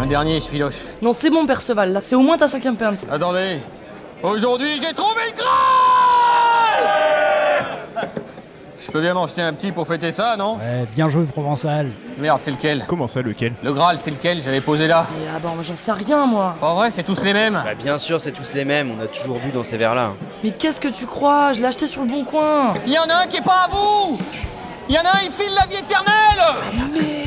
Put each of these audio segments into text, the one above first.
Un dernier, je filoche. Non, c'est bon, Perceval, là, c'est au moins ta cinquième pinte. Attendez. Aujourd'hui, j'ai trouvé le Graal Je peux bien m'en jeter un petit pour fêter ça, non Ouais, bien joué, Provençal. Merde, c'est lequel Comment ça, lequel Le Graal, c'est lequel J'avais posé là. Et ah bah, j'en sais rien, moi. En vrai, c'est tous les mêmes. Bah bien sûr, c'est tous les mêmes, on a toujours bu dans ces verres-là. Mais qu'est-ce que tu crois Je l'ai acheté sur le bon coin. Il y en a un qui est pas à vous Il y en a un, il file la vie éternelle mais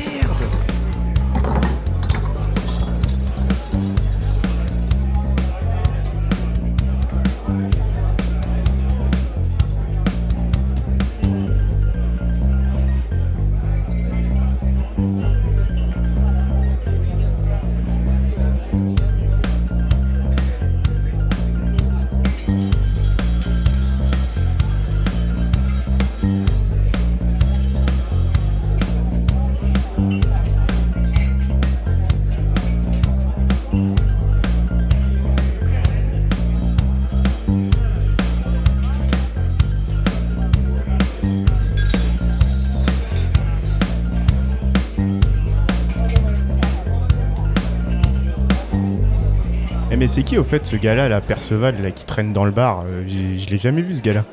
c'est qui au fait ce gars-là, la Perceval, là, qui traîne dans le bar Euh, Je l'ai jamais vu ce gars-là.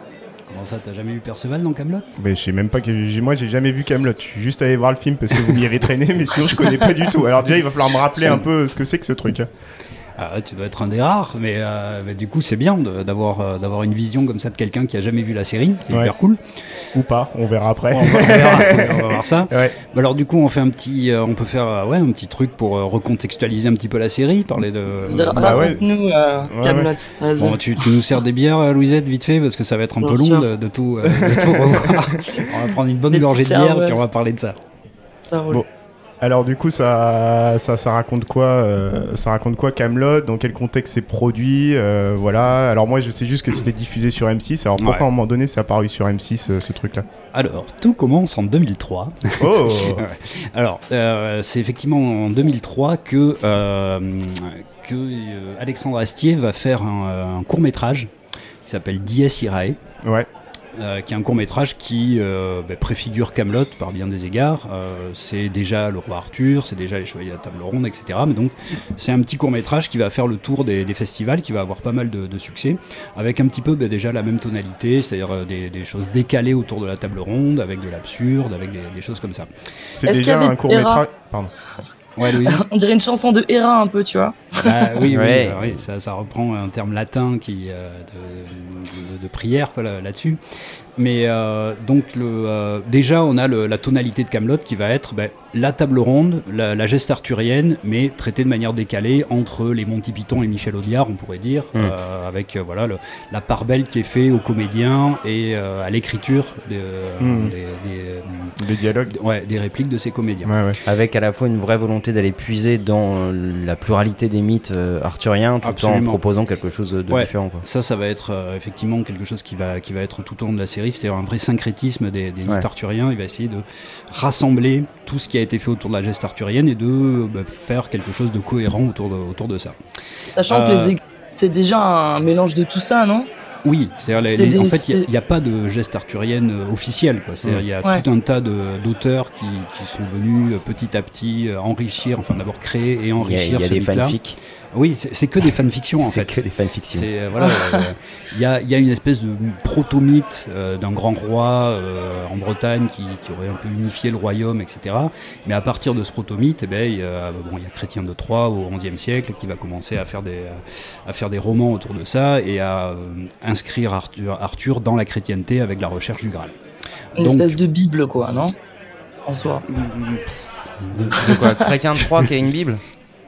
Comment ça, t'as jamais vu Perceval dans Camelot? Mais je sais même pas que moi j'ai jamais vu Camelot. Je suis juste allé voir le film parce que vous m'y avez traîné, mais sinon je connais pas du tout. Alors déjà il va falloir me rappeler un peu ce que c'est que ce truc. Ah ouais, tu dois être un des rares, mais, euh, mais du coup c'est bien d'avoir euh, d'avoir une vision comme ça de quelqu'un qui a jamais vu la série, c'est Ouais. hyper cool. Ou pas, on verra après. On va, on verra, on va voir ça. Ouais. Bah alors du coup on fait un petit, euh, on peut faire ouais un petit truc pour euh, recontextualiser un petit peu la série, parler de. Bah ouais. Raconte-nous, euh, Ouais, Camelot. Vas-y. Bon, tu, tu nous sers des bières, Louisette, vite fait, parce que ça va être un Bien peu long de, de tout, euh, de tout revoir. on va prendre une bonne Des gorgée de bière et puis on va parler de ça. Ça roule. Bon. Alors du coup ça ça, ça raconte quoi euh, Ça raconte quoi Camelot? Dans quel contexte c'est produit? Euh, Voilà. Alors moi je sais juste que c'était diffusé sur M6. Alors pourquoi Ouais. à un moment donné c'est apparu sur M6 euh, ce truc-là? Alors, tout commence en 2003. Oh. Alors, c'est effectivement en 2003 que, que Alexandre Astier va faire un, court métrage qui s'appelle Dies Irae. Ouais. Euh, qui est un court métrage qui euh, bah, préfigure Camelot par bien des égards. Euh, c'est déjà le roi Arthur, c'est déjà les chevaliers de la table ronde, etc. Mais donc c'est un petit court métrage qui va faire le tour des, des festivals, qui va avoir pas mal de, de succès, avec un petit peu bah, déjà la même tonalité, c'est-à-dire des, des choses décalées autour de la table ronde, avec de l'absurde, avec des, des choses comme ça. C'est Est-ce qu'il y déjà un court métrage. Pardon. Ouais, Louis. On dirait une chanson de Hera un peu, tu vois. Ah, oui, oui, Ouais. euh, oui, ça, ça reprend un terme latin qui, euh, de, de- de prière là-dessus. Mais euh, donc le, euh, déjà on a le- la tonalité de Camelot qui va être ben, la table ronde, la, la geste arthurienne, mais traitée de manière décalée entre les Monty Python et Michel Audiard, on pourrait dire, Mm. euh, avec euh, voilà le- la part belle qui est faite aux comédiens et euh, à l'écriture des, euh, Mm. des- des, Des dialogues. ouais, des répliques de ces comédiens. Ouais ouais. Avec à la fois une vraie volonté d'aller puiser dans la pluralité des mythes euh, arthuriens, tout en proposant quelque chose de Ouais. différent. Quoi. Ça, ça va être euh, effectivement quelque chose qui va, qui va être tout au long de la série, c'est-à-dire un vrai syncrétisme des, des mythes Ouais. arthuriens. Il va essayer de rassembler tout ce qui a été fait autour de la geste arthurienne et de bah, faire quelque chose de cohérent autour de, autour de ça. Sachant que Euh, les c'est déjà un mélange de tout ça, non? Oui, C'est en fait, il c'est- n'y a, pas de geste arthurienne euh, officielle. quoi. C'est-à-dire, Il y a Ouais. tout un tas d'auteurs qui, qui sont venus euh, petit à petit enrichir, enfin d'abord créer et Il y a, enrichir il y a des fanfics. Oui, c'est c'est que des fanfictions en C'est fait. que des fanfictions. C'est euh, voilà, euh, il y, a, y a une espèce de proto-mythe euh, d'un grand roi euh, en Bretagne qui, qui aurait un peu unifié le royaume, etc. Mais à partir de ce proto-mythe, eh ben, il y a, bon, il y a Chrétien de Troyes au XIe siècle qui va commencer à faire des, à faire des romans autour de ça et à euh, inscrire Arthur, Arthur dans la chrétienté avec la recherche du Graal. Une Donc- espèce de Bible, quoi, non? En soi. De, de quoi? Chrétien de Troyes qui a une Bible?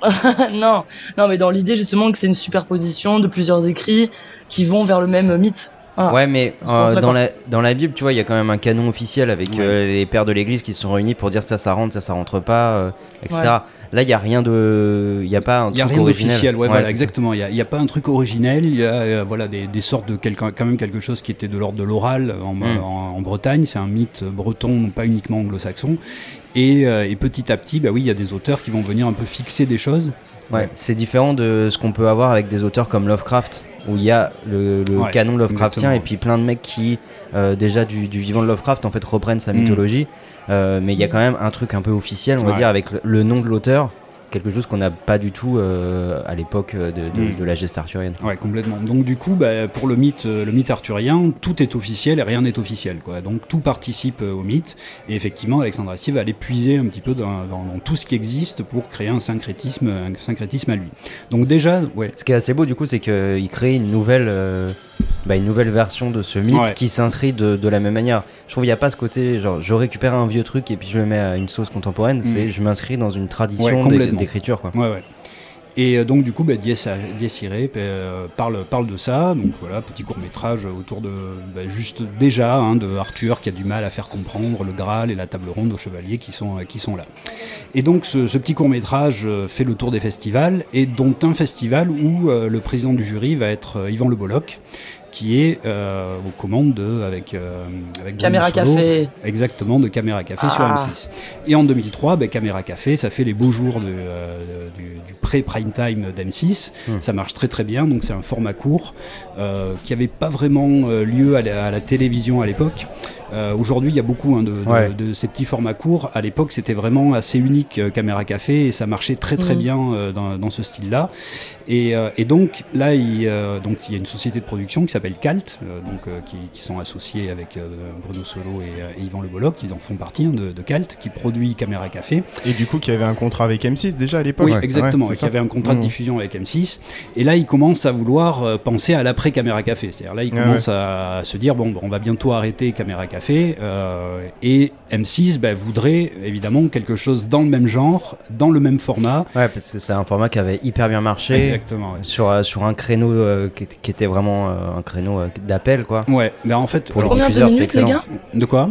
non, non, mais dans l'idée justement que c'est une superposition de plusieurs écrits qui vont vers le même mythe. Voilà. Ouais, mais euh, dans, la, dans la Bible, tu vois, il y a quand même un canon officiel avec Ouais. euh, les pères de l'Église qui se sont réunis pour dire ça, ça rentre, ça, ça rentre pas, euh, etc. Ouais. Là, il y a rien de, il y a pas un Il n'y a truc rien originel. d'officiel, ouais, Ouais, voilà, exactement. Il n'y a, y pas un truc originel, il y a euh, voilà, des, des sortes de quelqu'un, quand même quelque chose qui était de l'ordre de l'oral en, Mm. en- en Bretagne. C'est un mythe breton, pas uniquement anglo-saxon. Et, euh, et petit à petit, bah oui, il y a des auteurs qui vont venir un peu fixer des choses. Ouais, c'est différent de ce qu'on peut avoir avec des auteurs comme Lovecraft, où il y a le, le Ouais, canon Lovecraftien exactement. et puis plein de mecs qui, euh, déjà du, du vivant de Lovecraft, en fait, reprennent sa Mm. mythologie. Euh, mais il y a quand même un truc un peu officiel, on va Ouais. dire, avec le nom de l'auteur quelque chose qu'on n'a pas du tout euh, à l'époque de, de, Mm. de la geste arthurienne. Ouais, complètement. Donc du coup, bah, pour le mythe, euh, le mythe arthurien, tout est officiel et rien n'est officiel. Quoi. Donc tout participe euh, au mythe. Et effectivement, Alexandre Astier va aller puiser un petit peu dans, dans- dans tout ce qui existe pour créer un syncrétisme, un syncrétisme à lui. Donc déjà, ouais. Ce qui est assez beau du coup, c'est qu'il crée une nouvelle, euh, bah, une nouvelle version de ce mythe Ouais. qui s'inscrit de, de la même manière. Je trouve qu'il n'y a pas ce côté, genre, je récupère un vieux truc et puis je le mets à une sauce contemporaine. Mm. C'est, je m'inscris dans une tradition d'écriture, quoi. Ouais, ouais. Et euh, donc du coup, bah, Dies, euh, parle, parle de ça. Donc voilà, petit court métrage autour de bah, juste déjà hein, de Arthur qui a du mal à faire comprendre le Graal et la table ronde aux chevaliers qui sont, euh, là. Et donc ce, petit court métrage fait le tour des festivals et dont un festival où le président du jury va être Yvan Le Bolloc qui est euh, aux commandes de, avec, euh, avec Caméra Solo. café. Exactement, de Caméra Café sur Ah. M6. Et en 2003, ben, Caméra Café, ça fait les beaux jours de, euh, du, du pré-prime time d'M6. Hmm. Ça marche très très bien, donc c'est un format court euh, qui n'avait pas vraiment lieu à la, à la télévision à l'époque. Euh, Aujourd'hui, il y a beaucoup hein, de, de- Ouais. de ces petits formats courts. À l'époque, c'était vraiment assez unique, euh, Caméra Café, et ça marchait très très Mhm. bien euh, dans, dans ce style-là. Et, euh, et donc là, il, euh, donc, il y a une société de production qui s'appelle Calt, euh, donc, euh, qui, qui sont associés avec euh, Bruno Solo et, et Yvan Le Bolloc, qui en font partie hein, de, de Calt, qui produit Caméra Café. Et du coup, qui avait un contrat avec M6 déjà à l'époque Oui, Ouais, exactement, c'est qui avait un contrat de Mmh. diffusion avec M6. Et là, il commence à vouloir euh, penser à l'après Caméra Café. C'est-à-dire là, il Ah commence à se dire bon, bon, on va bientôt arrêter Caméra Café. Euh, et M6 bah, voudrait évidemment quelque chose dans le même genre, dans le même format. Ouais, parce que c'est un format qui avait hyper bien marché. Exactement. ouais. Sur, euh, sur un créneau euh, qui, était- qui était vraiment euh, un créneau euh, d'appel quoi. Ouais, ben en fait, Pour les Combien de diffuseurs, minutes, les gars de quoi?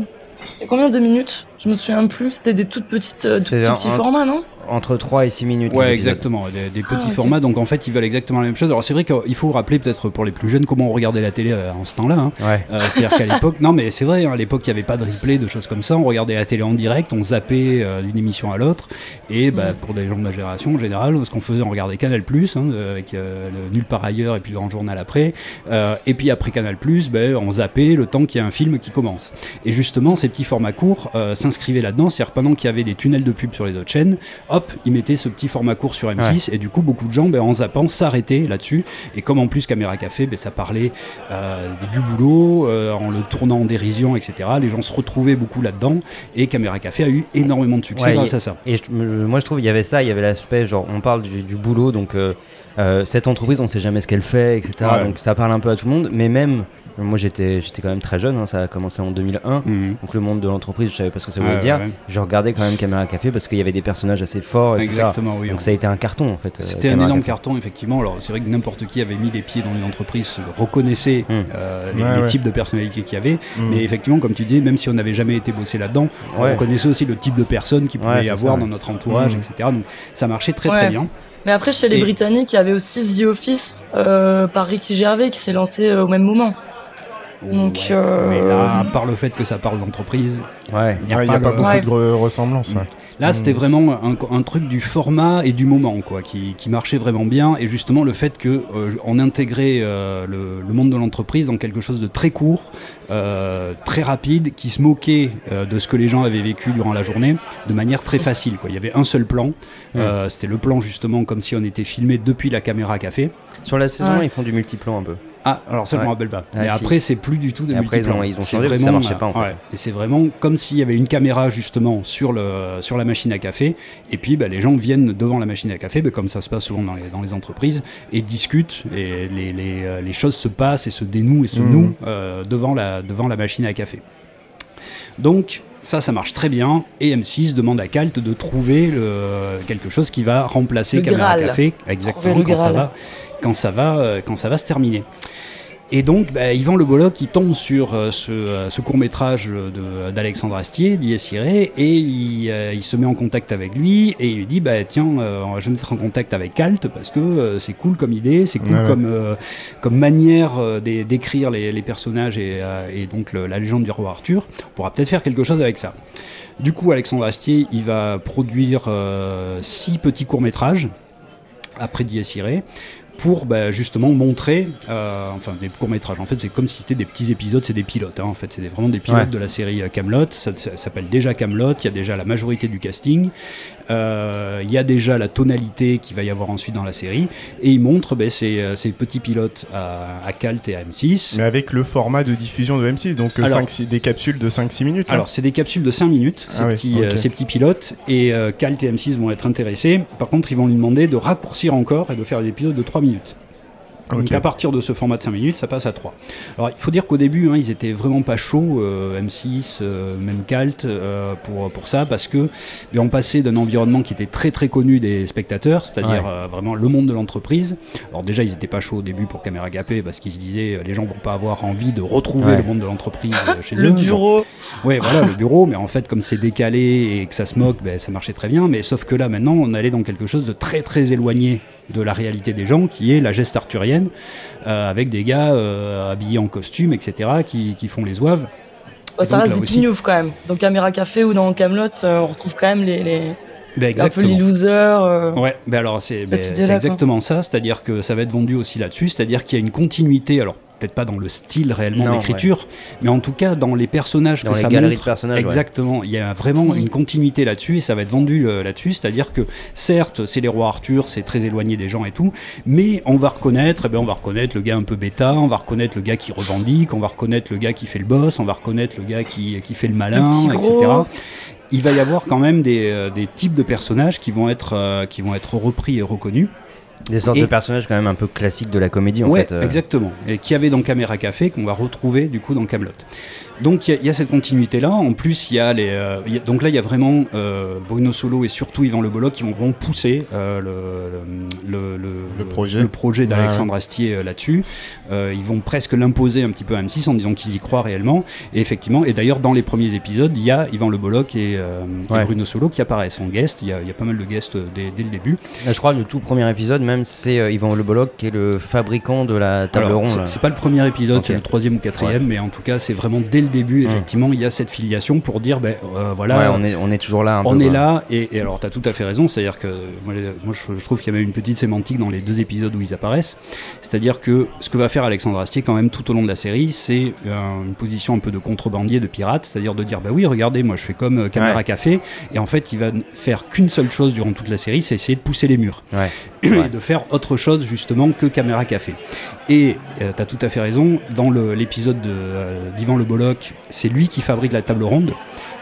C'était combien de minutes? Je me souviens plus. C'était des toutes petites, euh, tout, petits un- formats, non? Entre 3 et 6 minutes. Ouais, exactement, des, des petits Ah, formats. Donc en fait, ils veulent exactement la même chose. Alors c'est vrai qu'il faut rappeler peut-être pour les plus jeunes comment on regardait la télé euh, en ce temps-là. hein. Ouais. Euh, C'est-à-dire qu'à l'époque, non mais c'est vrai, hein, à l'époque il n'y avait pas de replay, de choses comme ça. On regardait la télé en direct, on zappait euh, d'une émission à l'autre. Et bah, pour des gens de ma génération en général, ce qu'on faisait, on regardait Canal hein, avec euh, le Nulle part ailleurs et puis le Grand Journal après. Euh, et puis après Canal ben, on zappait le temps qu'il y a un film qui commence. Et justement, ces petits formats courts euh, s'inscrivaient là-dedans. C'est-à-dire pendant qu'il y avait des tunnels de pub sur les autres chaînes, hop, ils mettaient ce petit format court sur M6 et du coup beaucoup de gens ben, en zappant s'arrêtaient là-dessus. Et comme en plus Caméra Café ben, ça parlait euh, du boulot euh, en le tournant en dérision etc les gens se retrouvaient beaucoup là-dedans. Et Caméra Café a eu énormément de succès Ouais, grâce et- à ça. Et je- moi je trouve il y avait ça, il y avait l'aspect genre on parle du, du boulot donc euh, euh, cette entreprise on sait jamais ce qu'elle fait etc. Ouais. Donc ça parle un peu à tout le monde. Mais même moi j'étais j'étais quand même très jeune, hein, ça a commencé en 2001 Mhm. donc le monde de l'entreprise je savais pas ce que ça voulait dire. ouais, ouais. Je regardais quand même Caméra Café parce qu'il y avait des personnages assez forts etc. exactement oui Donc ça a été un carton en fait. euh, C'était un énorme Café. carton, effectivement. Alors, c'est vrai que n'importe qui avait mis les pieds dans une entreprise se reconnaissait Mm. euh, les, Ouais, les ouais. types de personnalités qu'il y avait. Mm. Mais effectivement, comme tu dis, même si on n'avait jamais été bossé là-dedans, Ouais. on connaissait aussi le type de personnes qui pouvaient Ouais, y avoir ça, dans ouais. notre entourage, Mm. etc. Donc, ça marchait très Ouais. très bien. Mais après, chez les Et- Britanniques, il y avait aussi The Office euh, par Ricky Gervais qui s'est lancé euh, au même moment. Donc, Ouais. euh, Mais là, par le fait que ça parle d'entreprise, Ouais. il n'y a Ouais, pas, beaucoup Ouais. de re- ressemblances. ouais. Là, c'était Mm. vraiment un, un truc du format et du moment, quoi, qui, qui marchait vraiment bien. Et justement, le fait que euh, on intégrait euh, le, le monde de l'entreprise dans quelque chose de très court, euh, très rapide, qui se moquait euh, de ce que les gens avaient vécu durant la journée, de manière très facile. Quoi. Il y avait un seul plan. Euh, c'était le plan justement comme si on était filmé depuis la caméra café. Sur la saison Ouais. ils font du multiplan un peu. Ah, alors ça, je Ouais. me rappelle pas. Ah, Mais si. après, c'est plus du tout des après, ils ont- ils ont C'est changé ça marchait pas, en fait. ouais. Et c'est vraiment comme s'il y avait une caméra justement sur, le, sur la machine à café. Et puis, bah, les gens viennent devant la machine à café, bah, comme ça se passe souvent dans les, dans les entreprises, et discutent. Et les, les, euh, les choses se passent et se dénouent et se Mhm. nouent euh, devant, la, devant la machine à café. Donc, ça, ça marche très bien. Et M6 demande à Calt de trouver le, quelque chose qui va remplacer Le Caméra Graal. Café. Exactement, quand ça, va, quand, ça va, euh, quand ça va se terminer. Et donc, bah, Yvan Le Bolloc, il tombe sur euh, ce, euh, ce court-métrage d'Alexandre Astier, d'Ies et il, euh, il se met en contact avec lui, et il lui dit, bah, tiens, je vais me mettre en contact avec Calt, parce que c'est cool comme idée, c'est cool Ouais, comme, comme manière d'é- d'écrire les, les personnages et, et donc le- la légende du roi Arthur. On pourra peut-être faire quelque chose avec ça. Du coup, Alexandre Astier, il va produire six petits courts-métrages, après Dies pour bah, justement montrer, euh, enfin des courts métrages. En fait, c'est comme si c'était des petits épisodes, c'est des pilotes. hein. en fait, c'est vraiment des pilotes Ouais. de la série euh, Camelot. Ça, ça s'appelle déjà Camelot. Il y a déjà la majorité du casting. Euh, Il y a déjà la tonalité qu'il va y avoir ensuite dans la série, et il montre bah, ces, ces petits pilotes à, à Calt et à M6. Mais avec le format de diffusion de M6, donc Alors- des capsules de 5-6 minutes. là. Alors, c'est des capsules de 5 minutes, ces, Ah petits, ces petits pilotes, et Calt et M6 vont être intéressés. Par contre, ils vont lui demander de raccourcir encore et de faire des épisodes de 3 minutes. Donc à partir de ce format de 5 minutes, ça passe à 3. Alors il faut dire qu'au début, hein, ils étaient vraiment pas chauds, euh, M6, euh, même Calt, euh, pour, pour ça, parce que eh on passait d'un environnement qui était très très connu des spectateurs, c'est-à-dire Ouais. vraiment le monde de l'entreprise. Alors déjà, ils étaient pas chauds au début pour Caméra Gapé, parce qu'ils se disaient, les gens vont pas avoir envie de retrouver Ouais. le monde de l'entreprise chez eux. Le bureau. Ouais, voilà, le bureau, mais en fait, comme c'est décalé et que ça se moque, ben, ça marchait très bien. Mais sauf que là, maintenant, on allait dans quelque chose de très très éloigné de la réalité des gens, qui est la geste arthurienne, euh, avec des gars euh, habillés en costume, etc., qui, qui font les oeuvs. Ouais, ça Donc, reste des aussi- pignoufs quand même. Dans Caméra Café ou dans Camelot, on retrouve quand même les, les Ben, un peu les losers. euh. Ouais, ben alors c'est ben, quoi. exactement ça, c'est-à-dire que ça va être vendu aussi là-dessus, c'est-à-dire qu'il y a une continuité, alors peut-être pas dans le style réellement d'écriture, mais en tout cas dans les personnages Dans que les ça montre. de personnages, ouais. Exactement, il y a vraiment une continuité là-dessus et ça va être vendu euh, là-dessus, c'est-à-dire que certes c'est les rois Arthur, c'est très éloigné des gens et tout, mais on va reconnaître, eh ben, on va reconnaître le gars un peu bêta, on va reconnaître le gars qui revendique, on va reconnaître le gars qui fait le boss, on va reconnaître le gars qui, qui fait le malin, etc gros. il va y avoir quand même des, euh, des types de personnages qui vont être, euh, qui vont être repris et reconnus. Des sortes Et- de personnages quand même un peu classiques de la comédie en ouais, fait. euh. exactement. Et qui avait dans Caméra Café, qu'on va retrouver du coup dans Camelot. Donc il y a- il y, a cette continuité là. En plus, il y a les. euh, il y a- donc là, il y a vraiment euh, Bruno Solo et surtout Yvan Le Bolloc qui vont vraiment pousser euh, le, le, le, Le projet. le projet d'Alexandre Astier euh, là-dessus. Euh, ils vont presque l'imposer un petit peu à M6 en disant qu'ils y croient réellement. Et effectivement, et d'ailleurs dans les premiers épisodes, il y a Yvan Le Bolloc et, euh, et Ouais. Bruno Solo qui apparaissent en guest. Il y a, il y a pas mal de guests dès, dès le début. Je crois que le tout premier épisode même c'est euh, Yvan Le qui est le fabricant de la table Alors, ronde. c'est- pas le premier épisode, c'est le troisième ou quatrième, mais en tout cas, c'est vraiment dès le début, effectivement, il y a cette filiation pour dire, ben euh, voilà, Ouais, on est on est toujours là. Un on peu, est là, et, et alors tu as tout à fait raison, c'est-à-dire que moi, je, je trouve qu'il y a même une petite sémantique dans les deux épisodes où ils apparaissent, c'est-à-dire que ce que va faire Alexandre Astier quand même tout au long de la série, c'est euh, une position un peu de contrebandier, de pirate, c'est-à-dire de dire, bah oui, regardez, moi je fais comme euh, Caméra. Café, et en fait il va faire qu'une seule chose durant toute la série, c'est essayer de pousser les murs Ouais. et Ouais. Faire autre chose justement que Caméra Café. Et tu as tout à fait raison, dans l'épisode de, euh, Le Bolloc, c'est lui qui fabrique la table ronde.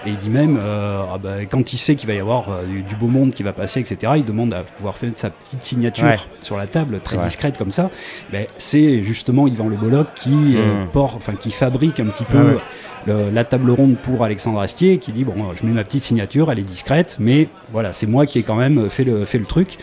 Et il dit même, euh, ah bah, quand il sait qu'il va y avoir euh, du, du beau monde qui va passer, etc., il demande à pouvoir faire sa petite signature Ouais. sur la table, très Ouais. discrète comme ça. Ben, c'est justement Yvan Le Bolloc qui, euh, Mm. porte, enfin, qui fabrique un petit peu ouais. le- la table ronde pour Alexandre Astier, qui dit, bon, je mets ma petite signature, elle est discrète, mais voilà, c'est moi qui ai quand même fait le, fait le truc.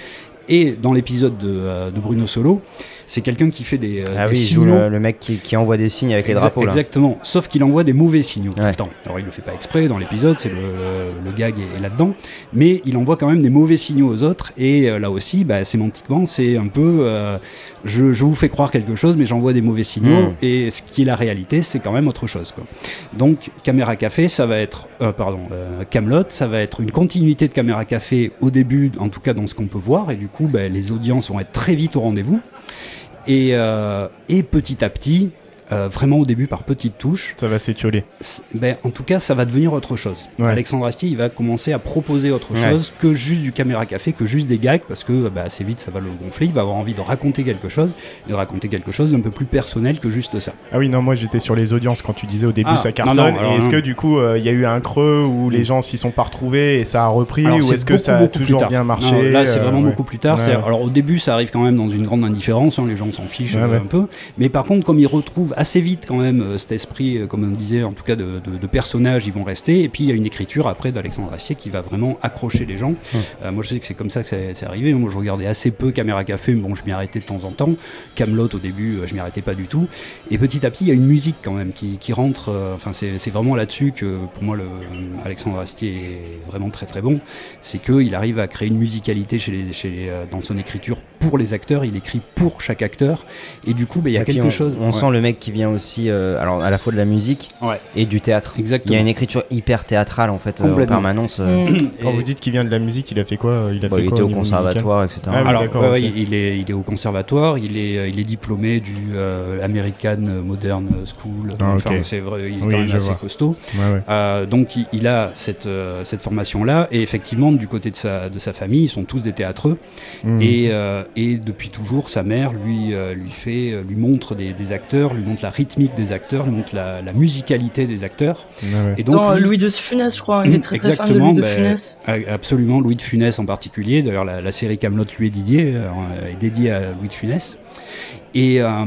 Et dans l'épisode de, euh, Bruno Solo, c'est quelqu'un qui fait des, euh, Ah des oui, signaux. le, le mec qui, qui envoie des signes avec les drapeaux là. Exactement. Sauf qu'il envoie des mauvais signaux tout le temps. Alors il le fait pas exprès dans l'épisode, c'est le, gag est, est là-dedans, mais il envoie quand même des mauvais signaux aux autres. Et euh, là aussi, bah, sémantiquement, c'est un peu, euh, je, je vous fais croire quelque chose, mais j'envoie des mauvais signaux. Mm. Et ce qui est la réalité, c'est quand même autre chose. Quoi. Donc Caméra Café, ça va être, euh, pardon, Camelot, ça va être une continuité de Caméra Café au début, en tout cas dans ce qu'on peut voir. Et du coup, bah, les audiences vont être très vite au rendez-vous. Et, euh, et petit à petit, euh, vraiment au début par petites touches, Ça va s'étioler. ben, en tout cas, ça va devenir autre chose. Ouais. Alexandre Astier, il va commencer à proposer autre Ouais. chose que juste du caméra café, que juste des gags, parce que bah, assez vite, ça va le gonfler. Il va avoir envie de raconter quelque chose, et de raconter quelque chose d'un peu plus personnel que juste ça. Ah oui, non, moi j'étais sur les audiences quand tu disais au début Ah, ça cartonne. est-ce que du coup euh, il y a eu un creux où les gens s'y sont pas retrouvés et ça a repris Alors, ou est-ce que ça a toujours bien marché Non, Là, c'est euh, vraiment ouais. beaucoup plus tard. Alors, au début, ça arrive quand même dans une grande indifférence. hein, les gens s'en fichent un peu. Mais par contre, comme ils retrouvent assez vite quand même euh, cet esprit, euh, comme on disait, en tout cas de, de- de personnages, ils vont rester. Et puis, il y a une écriture après d'Alexandre Astier qui va vraiment accrocher les gens. Euh, moi, je sais que c'est comme ça que c'est arrivé. Moi, je regardais assez peu Caméra Café, mais bon, je m'y arrêtais de temps en temps. Camelot au début, euh, je m'y arrêtais pas du tout. Et petit à petit, il y a une musique quand même qui, qui rentre. euh, Enfin, c'est c'est vraiment là-dessus que pour moi, le, Alexandre Astier est vraiment très très bon. C'est qu'il arrive à créer une musicalité chez les, chez les, euh, dans son écriture pour les acteurs. Il écrit pour chaque acteur. Et du coup, ben, il y a puis quelque on, chose. On ouais. sent le mec qui vient aussi, euh, alors à la fois de la musique Ouais. et du théâtre. Il y a une écriture hyper théâtrale en fait euh, en permanence. euh, Mm. Quand Et- vous dites qu'il vient de la musique, il a fait quoi? Il a bon, fait il quoi était au conservatoire, etc. Ah oui, Alors, ouais, il, est, il est au conservatoire, il est, il est diplômé du euh, American Modern School. Ah, enfin, c'est vrai, il est Oui, quand même assez vois. costaud. Ouais, ouais. Euh, donc, il, il a cette, euh, cette formation-là. Et effectivement, du côté de sa, de sa famille, ils sont tous des théâtreux. Mhm. Et, euh, et depuis toujours, sa mère lui, euh, lui, fait, lui montre des, des acteurs, lui montre la rythmique des acteurs, lui montre la, la musicalité des acteurs. Ouais. Et donc, Dans lui- Louis de Funès, je crois. Il est très très fan de Exactement, Louis de ben, Funès. Absolument, Louis de Funès en particulier. D'ailleurs, la, la série Camelot lui est dédiée, euh, est dédiée à Louis de Funès. Et, euh,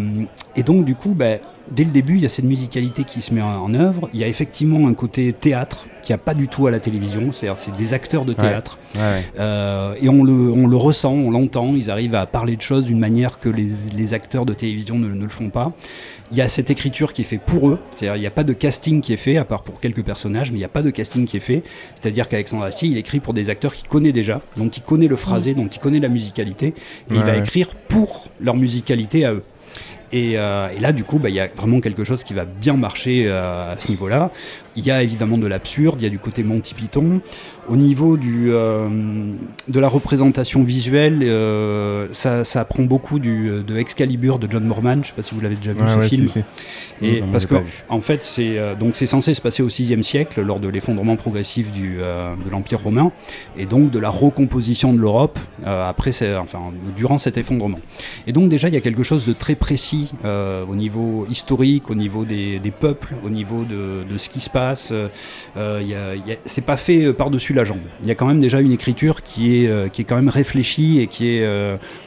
et donc, du coup, ben, dès le début, il y a cette musicalité qui se met en, en œuvre. Il y a effectivement un côté théâtre qui a pas du tout à la télévision. C'est-à-dire, c'est des acteurs de théâtre. Ouais, ouais. Euh, et on le, on le ressent, on l'entend. Ils arrivent à parler de choses d'une manière que les, les acteurs de télévision ne, ne le font pas. Il y a cette écriture qui est faite pour eux. C'est-à-dire, il n'y a pas de casting qui est fait, à part pour quelques personnages, mais il n'y a pas de casting qui est fait. C'est-à-dire qu'Alexandre Astier, il écrit pour des acteurs qu'il connaît déjà, dont il connaît le phrasé, dont il connaît la musicalité. Et il va écrire pour leur musicalité à eux. Et, euh, et là, du coup, bah, il y a vraiment quelque chose qui va bien marcher euh, à ce niveau-là. Il y a évidemment de l'absurde, il y a du côté Monty Python. Au niveau du, euh, de la représentation visuelle, euh, ça, ça prend beaucoup du, de Excalibur de John Morman. Je sais pas si vous l'avez déjà vu Ouais, ce ouais, film. si, si. Et Non, parce que en fait, c'est euh, donc c'est censé se passer au 6 siècle lors de l'effondrement progressif du, de l'Empire romain et donc de la recomposition de l'Europe après, enfin durant cet effondrement. Et donc déjà, il y a quelque chose de très précis au niveau historique, au niveau des, des peuples, au niveau de, de ce qui se passe. Euh, euh, c'est pas fait euh, par-dessus la jambe. Il y a quand même déjà une écriture qui est, qui est quand même réfléchie et qui est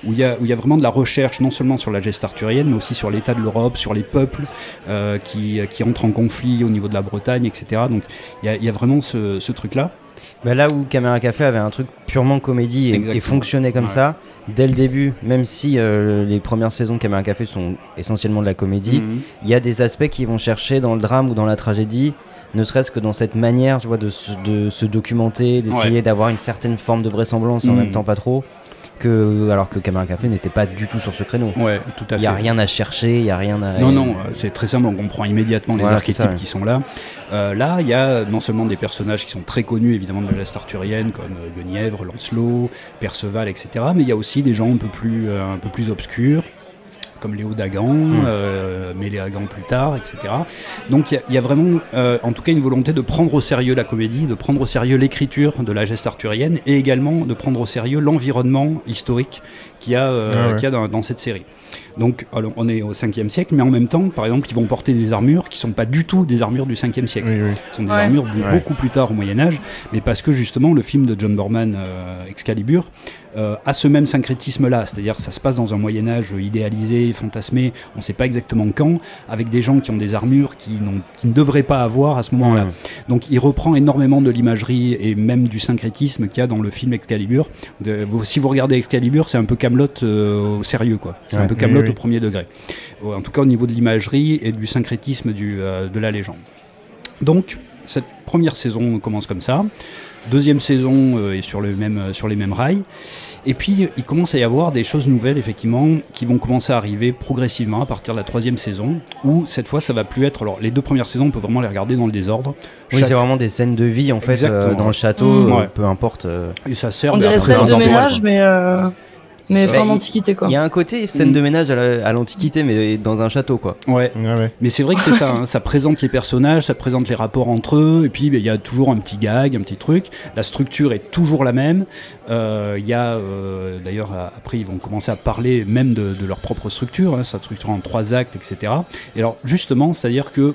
où il y a où il y a vraiment de la recherche non seulement sur la geste arthurienne, mais aussi sur l'état de l'Europe, sur les peuples qui, qui entrent en conflit au niveau de la Bretagne, etc. Donc il y a, il y a vraiment ce, ce truc-là. Bah, là où Caméra Café avait un truc purement comédie et, fonctionnait comme Ouais. ça dès le début, même si euh, les premières saisons de Caméra Café sont essentiellement de la comédie, Mhm. il y a des aspects qui vont chercher dans le drame ou dans la tragédie, ne serait-ce que dans cette manière, tu vois, de se, de se documenter, d'essayer d'avoir une certaine forme de vraisemblance en Mhm. même temps pas trop. Que, alors que Caméra Café n'était pas du tout sur ce créneau. Ouais, tout à Il n'y a rien à chercher, il n'y a rien à. Non, non, euh, c'est très simple, on comprend immédiatement les Voilà, archétypes ça, ouais. qui sont là. Euh, là, il y a non seulement des personnages qui sont très connus, évidemment, de la geste arthurienne, comme euh, Guenièvre, Lancelot, Perceval, etc. Mais il y a aussi des gens un peu plus, euh, un peu plus obscurs, comme Léo Dagan, Mm. euh, plus tard, etc. Donc il y a- il y, a vraiment, euh, en tout cas, une volonté de prendre au sérieux la comédie, de prendre au sérieux l'écriture de la geste arthurienne, et également de prendre au sérieux l'environnement historique qu'il y a, euh, Ah ouais. qu'il y a dans, dans cette série. Donc alors, on est au 5e siècle, mais en même temps, par exemple, ils vont porter des armures qui sont pas du tout des armures du 5e siècle. Oui, oui. Ce sont des Ouais. armures Ouais. beaucoup plus tard au Moyen Âge, mais parce que justement le film de John Borman, euh, Excalibur, euh, a ce même syncrétisme-là, c'est-à-dire ça se passe dans un Moyen Âge idéalisé, fantasmé, on ne sait pas exactement quand, avec des gens qui ont des armures qui, qui ne devraient pas avoir à ce moment-là. Donc il reprend énormément de l'imagerie et même du syncrétisme qu'il y a dans le film Excalibur. De- si vous regardez Excalibur, c'est un peu Camelot au sérieux, quoi. C'est un peu Camelot Oui, oui. au premier degré. Euh, En tout cas au niveau de l'imagerie et du syncrétisme du, euh, de la légende. Donc cette première saison commence comme ça. Deuxième saison euh, est sur, le même, euh, sur les mêmes rails. Et puis, il commence à y avoir des choses nouvelles, effectivement, qui vont commencer à arriver progressivement à partir de la troisième saison, où cette fois, ça va plus être. Alors, les deux premières saisons, on peut vraiment les regarder dans le désordre. Oui, Chaque- c'est vraiment des scènes de vie en fait euh, dans le château, Mmh. euh, Ouais. peu importe. euh. Et ça sert On dirait à scène de ménage, mais, euh, mais fin d'antiquité, quoi. Il y a un côté scène Mm. de ménage à la- à l'Antiquité, mais dans un château quoi. Ouais, Ouais, ouais. mais c'est vrai que c'est ça, hein, ça présente les personnages, ça présente les rapports entre eux, et puis ben, il y a toujours un petit gag, un petit truc. La structure est toujours la même. Euh, Il y a, euh, d'ailleurs, à- après ils vont commencer à parler même de, de leur propre structure, hein, sa structure en trois actes, etc. Et alors justement, c'est-à-dire que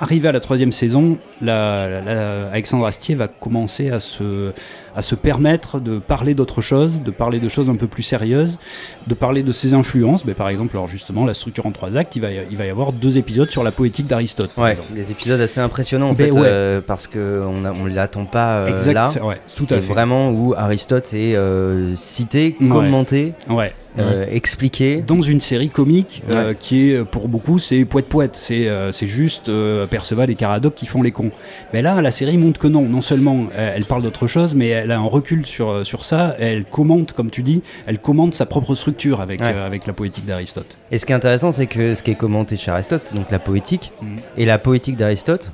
Arrivé à la troisième saison, la, la- la- Alexandre Astier va commencer à se, à se permettre de parler d'autre chose, de parler de choses un peu plus sérieuses, de parler de ses influences. Mais par exemple, alors justement, la structure en trois actes, il va y, il va y avoir deux épisodes sur la poétique d'Aristote. Ouais, des épisodes assez impressionnants en Ben fait, ouais. euh, parce que on, a- on l'attend pas euh, exact, là. ouais, tout à fait. vraiment où Aristote est euh, cité, commenté, Ouais. Euh, expliqué. Dans une série comique euh, qui est pour beaucoup c'est poète poète, c'est euh, c'est juste euh, Perceval et Caradoc qui font les cons. Mais là, la série montre que non. Non seulement euh, elle parle d'autre chose, mais elle a un recul sur, euh, sur ça. Elle commente, comme tu dis, elle commente sa propre structure avec, Ouais. euh, avec la poétique d'Aristote. Et ce qui est intéressant, c'est que ce qui est commenté chez Aristote, c'est donc la poétique. Mhm. Et la poétique d'Aristote,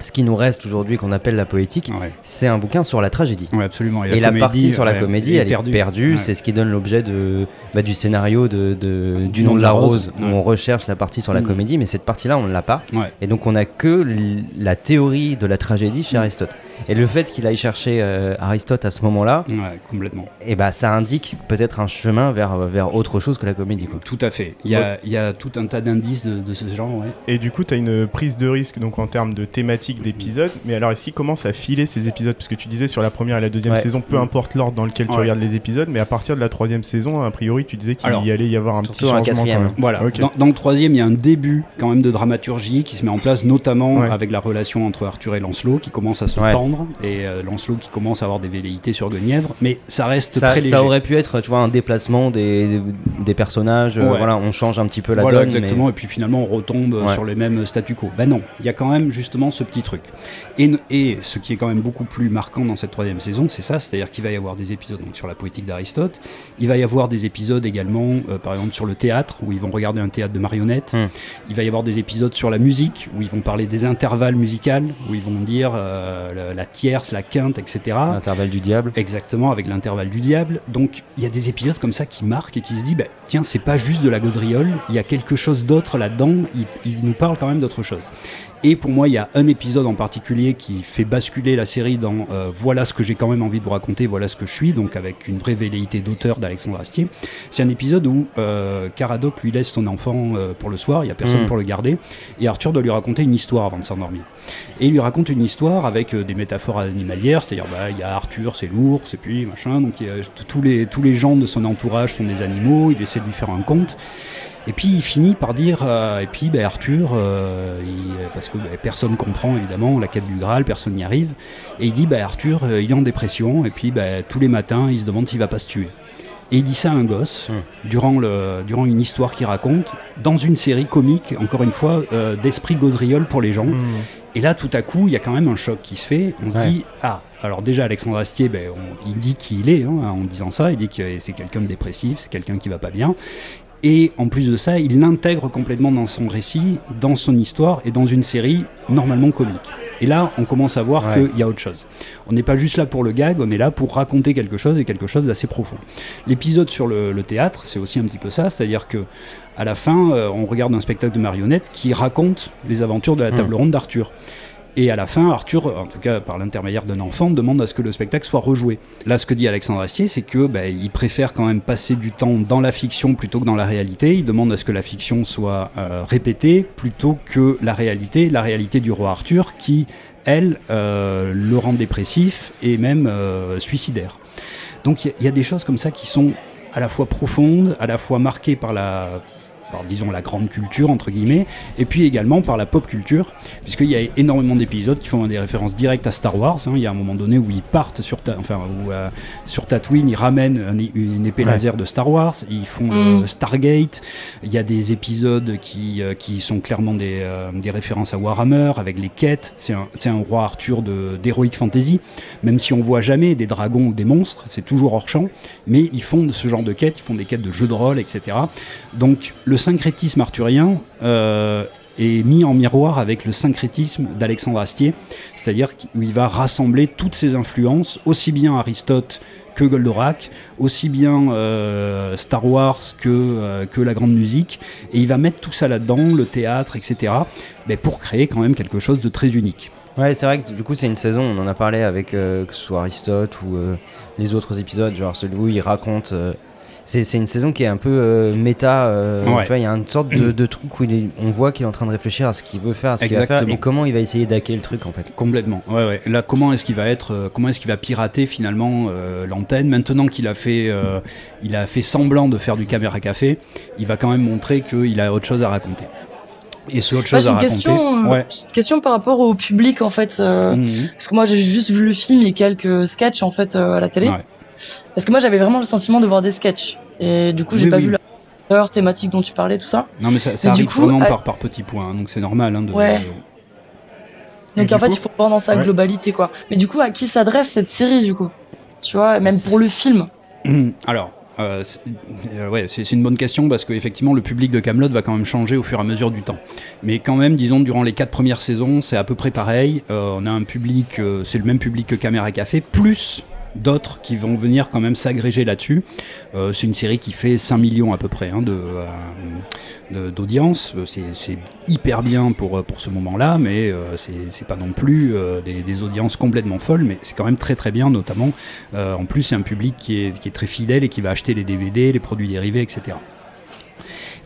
ce qui nous reste aujourd'hui, qu'on appelle la poétique, Ouais, c'est un bouquin sur la tragédie. Ouais, absolument. Et la, comédie, partie sur la ouais, comédie, elle est perdue. Ouais. C'est ce qui donne l'objet de, bah, du scénario de, de- du nom de la rose, où ouais. on recherche la partie sur la Mhm. comédie, mais cette partie-là, on ne l'a pas. Ouais. Et donc, on n'a que la théorie de la tragédie chez Aristote. Et le fait qu'il aille chercher euh, Aristote à ce moment-là, Ouais, complètement. et bah, ça indique peut-être un chemin vers, vers autre chose que la comédie. Quoi. Tout à fait. Il y a, il y a tout un tas d'indices de, de ce genre. Ouais. Et du coup, tu as une prise de risque donc en termes de thématique d'épisodes. Mais alors, ici, comment ça filer ces épisodes? Parce que tu disais sur la première et la deuxième Ouais. saison, peu importe l'ordre dans lequel tu Ouais. regardes les épisodes, mais à partir de la troisième saison, a priori, tu disais qu'il y allait y avoir un petit changement quand même. Voilà. Dans, dans le troisième, il y a un début quand même de dramaturgie qui se met en place, notamment Ouais. avec la relation entre Arthur et Lancelot qui commence à se Ouais. tendre et euh, Lancelot qui commence à avoir des velléités sur Guenièvre, mais ça reste Ça, très léger. ça aurait pu être, tu vois, un déplacement des, des personnages. euh, voilà, on change un petit peu la voilà, donne. exactement. Et puis finalement, on retombe euh, Ouais. sur les mêmes statu quo. Ben non, il y a quand même justement ce petit truc. Et, et ce qui est quand même beaucoup plus marquant dans cette troisième saison, c'est ça, c'est-à-dire qu'il va y avoir des épisodes donc, sur la poétique d'Aristote. Il va y avoir des épisodes également, euh, par exemple, sur le théâtre, où ils vont regarder un théâtre de marionnettes. Hmm. Il va y avoir des épisodes sur la musique, où ils vont parler des intervalles musicaux, où ils vont dire euh, la, la tierce, la quinte, etc. L'intervalle du diable. Exactement, avec l'intervalle du diable. Donc il y a des épisodes comme ça qui marquent et qui se disent, bah, tiens, c'est pas juste de la gaudriole, il y a quelque chose d'autre là-dedans, il, il nous parle quand même d'autre chose. Et pour moi, il y a un épisode en particulier qui fait basculer la série dans euh, voilà ce que j'ai quand même envie de vous raconter, voilà ce que je suis, donc avec une vraie velléité d'auteur d'Alexandre Astier. C'est un épisode où euh, Caradoc lui laisse son enfant euh, pour le soir, il n'y a personne Mm. pour le garder, et Arthur doit lui raconter une histoire avant de s'endormir. Et il lui raconte une histoire avec euh, des métaphores animalières, c'est-à-dire bah, il y a Arthur, c'est l'ours, et puis machin, donc il y a- tous les, tous les gens de son entourage sont des animaux, il essaie de lui faire un conte. Et puis il finit par dire, euh, et puis ben, Arthur, euh, il- parce que ben, personne comprend évidemment la quête du Graal, personne n'y arrive, et il dit ben, Arthur, euh, il est en dépression, et puis tous les matins il se demande s'il va pas se tuer. Et il dit ça à un gosse, durant, le, durant une histoire qu'il raconte, dans une série comique, encore une fois, euh, d'esprit gaudriole pour les gens. Hmm. Et là, tout à coup, il y a quand même un choc qui se fait. On se dit, ah, alors déjà, Alexandre Astier, ben, on- il dit qui il est hein, en disant ça. Il dit que c'est quelqu'un de dépressif, c'est quelqu'un qui va pas bien. Et en plus de ça, il l'intègre complètement dans son récit, dans son histoire et dans une série normalement comique. Et là, on commence à voir Ouais. qu'il y a autre chose. On n'est pas juste là pour le gag, on est là pour raconter quelque chose et quelque chose d'assez profond. L'épisode sur le, le théâtre, c'est aussi un petit peu ça, c'est-à-dire que à la fin, euh, on regarde un spectacle de marionnettes qui raconte les aventures de la table ronde d'Arthur. Et à la fin, Arthur, en tout cas par l'intermédiaire d'un enfant, demande à ce que le spectacle soit rejoué. Là, ce que dit Alexandre Astier, c'est que bah, il préfère quand même passer du temps dans la fiction plutôt que dans la réalité. Il demande à ce que la fiction soit euh, répétée plutôt que la réalité, la réalité du roi Arthur, qui, elle, euh, le rend dépressif et même euh, suicidaire. Donc il y a- il y, a des choses comme ça qui sont à la fois profondes, à la fois marquées par la par, disons la grande culture entre guillemets, et puis également par la pop culture, puisqu'il y a énormément d'épisodes qui font des références directes à Star Wars. hein. Il y a un moment donné où ils partent sur, ta, enfin, où, euh, sur Tatooine, ils ramènent un- une épée Ouais. laser de Star Wars, ils font Mm. le Stargate. Il y a des épisodes qui, euh, qui sont clairement des, euh, des références à Warhammer avec les quêtes. C'est un, c'est un roi Arthur de- d'Heroic Fantasy, même si on voit jamais des dragons ou des monstres, c'est toujours hors champ, mais ils font ce genre de quêtes, ils font des quêtes de jeux de rôle, etc. Donc le syncrétisme arthurien euh, est mis en miroir avec le syncrétisme d'Alexandre Astier, c'est-à-dire qu'il va rassembler toutes ces influences, aussi bien Aristote que Goldorak, aussi bien euh, Star Wars que, euh, que la grande musique, et il va mettre tout ça là-dedans, le théâtre, etc., mais pour créer quand même quelque chose de très unique. Ouais, c'est vrai que du coup, c'est une saison, on en a parlé avec que ce soit Aristote ou les autres épisodes, genre celui où il raconte. C'est c'est une saison qui est un peu euh, méta. euh, Ouais. Tu vois, il y a une sorte de, de truc où il est- on voit qu'il est en train de réfléchir à ce qu'il veut faire, à ce qu'il va faire et comment il va essayer d'hacker le truc en fait. Complètement. Ouais, ouais. Là, comment est-ce qu'il va être, euh, comment est-ce qu'il va pirater finalement euh, l'antenne? Maintenant qu'il a fait, euh, il a fait semblant de faire du caméra café, il va quand même montrer qu'il a autre chose à raconter. Et ce autre chose j'ai à une raconter. question, ouais. une question par rapport au public en fait. euh, Mhm. Parce que moi j'ai juste vu le film et quelques sketchs en fait euh, à la télé. Ouais. Parce que moi j'avais vraiment le sentiment de voir des sketchs. Et du coup j'ai Oui, pas oui. vu la heure thématique dont tu parlais, tout ça. Non mais ça, ça Mais du arrive coup, vraiment à- par, par petits points, hein, donc c'est normal. Hein, de, Ouais. Donc du en fait, coup il faut voir dans sa Ouais. globalité, quoi. Mais du coup, à qui s'adresse cette série, du coup? Tu vois, même pour le film. Alors, euh, c'est euh, ouais, c'est c'est une bonne question parce qu'effectivement, le public de Camelot va quand même changer au fur et à mesure du temps. Mais quand même, disons, durant les quatre premières saisons, c'est à peu près pareil. Euh, on a un public, euh, c'est le même public que Caméra Café, plus d'autres qui vont venir quand même s'agréger là-dessus. Euh, c'est une série qui fait 5 millions à peu près hein, euh, d'audience. Euh, C'est, hyper bien pour, pour ce moment-là, mais euh, c'est, pas non plus des, des audiences complètement folles, mais c'est quand même très très bien, notamment. en plus, c'est un public qui est, qui est très fidèle et qui va acheter les DVD, les produits dérivés, etc.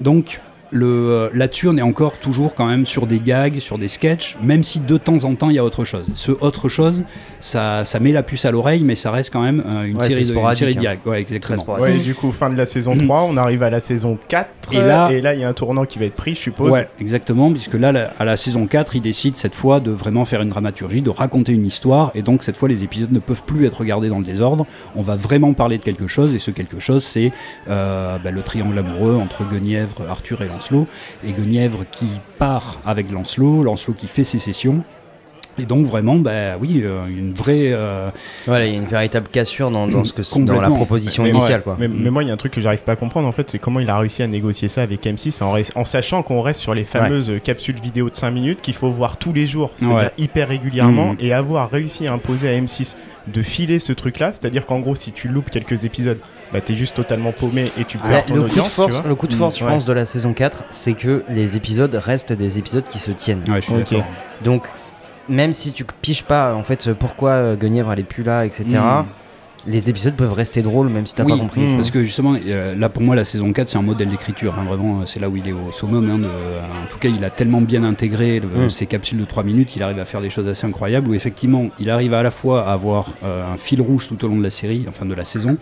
Donc, le, euh, là-dessus, on est encore toujours quand même sur des gags, sur des sketchs, même si de temps en temps il y a autre chose. Ce autre chose, ça, ça met la puce à l'oreille, mais ça reste quand même euh, une, Ouais, série de, une série de hein. gags. Ouais, exactement. Ouais, du coup, fin de la saison 3, on arrive à la saison 4. Et là- et là, il y a un tournant qui va être pris, je suppose. Ouais, exactement, puisque là, la- à la saison 4, ils décident cette fois de vraiment faire une dramaturgie, de raconter une histoire, et donc cette fois, les épisodes ne peuvent plus être regardés dans le désordre. On va vraiment parler de quelque chose, et ce quelque chose, c'est euh, bah, le triangle amoureux entre Guenièvre, Arthur et Lancelot. Et Guenièvre qui part avec Lancelot, Lancelot qui fait sécession. Et donc vraiment, bah oui, euh, une vraie. euh, Voilà, il y a une véritable cassure dans, dans, ce que, dans la proposition Mais- initiale. Quoi. Mais, mais moi, il y a un truc que j'arrive pas à comprendre en fait, c'est comment il a réussi à négocier ça avec M6 en, sachant qu'on reste sur les fameuses capsules vidéo de 5 minutes qu'il faut voir tous les jours, c'est-à-dire Ouais. hyper régulièrement, Mhm. et avoir réussi à imposer à M6 de filer ce truc-là, c'est-à-dire qu'en gros, si tu loupes quelques épisodes, bah t'es juste totalement paumé et tu perds Ouais, ton le, coup de force, vois. le coup de Mm, force, je ouais. pense, de la saison 4, c'est que les épisodes restent des épisodes qui se tiennent. Ouais, je suis Ok. d'accord. Donc, même si tu piges pas, en fait, pourquoi euh, Guenièvre elle est plus là, etc., Mm. les épisodes peuvent rester drôles, même si t'as Oui, pas compris. Mm. Parce que justement, euh, là pour moi, la saison 4, c'est un modèle d'écriture. hein, vraiment, euh, c'est là où il est au summum. hein, de- en tout cas, il a tellement bien intégré le- Mm. ces capsules de 3 minutes qu'il arrive à faire des choses assez incroyables. Où effectivement, il arrive à la fois à avoir euh, un fil rouge tout au long de la série, enfin de la saison.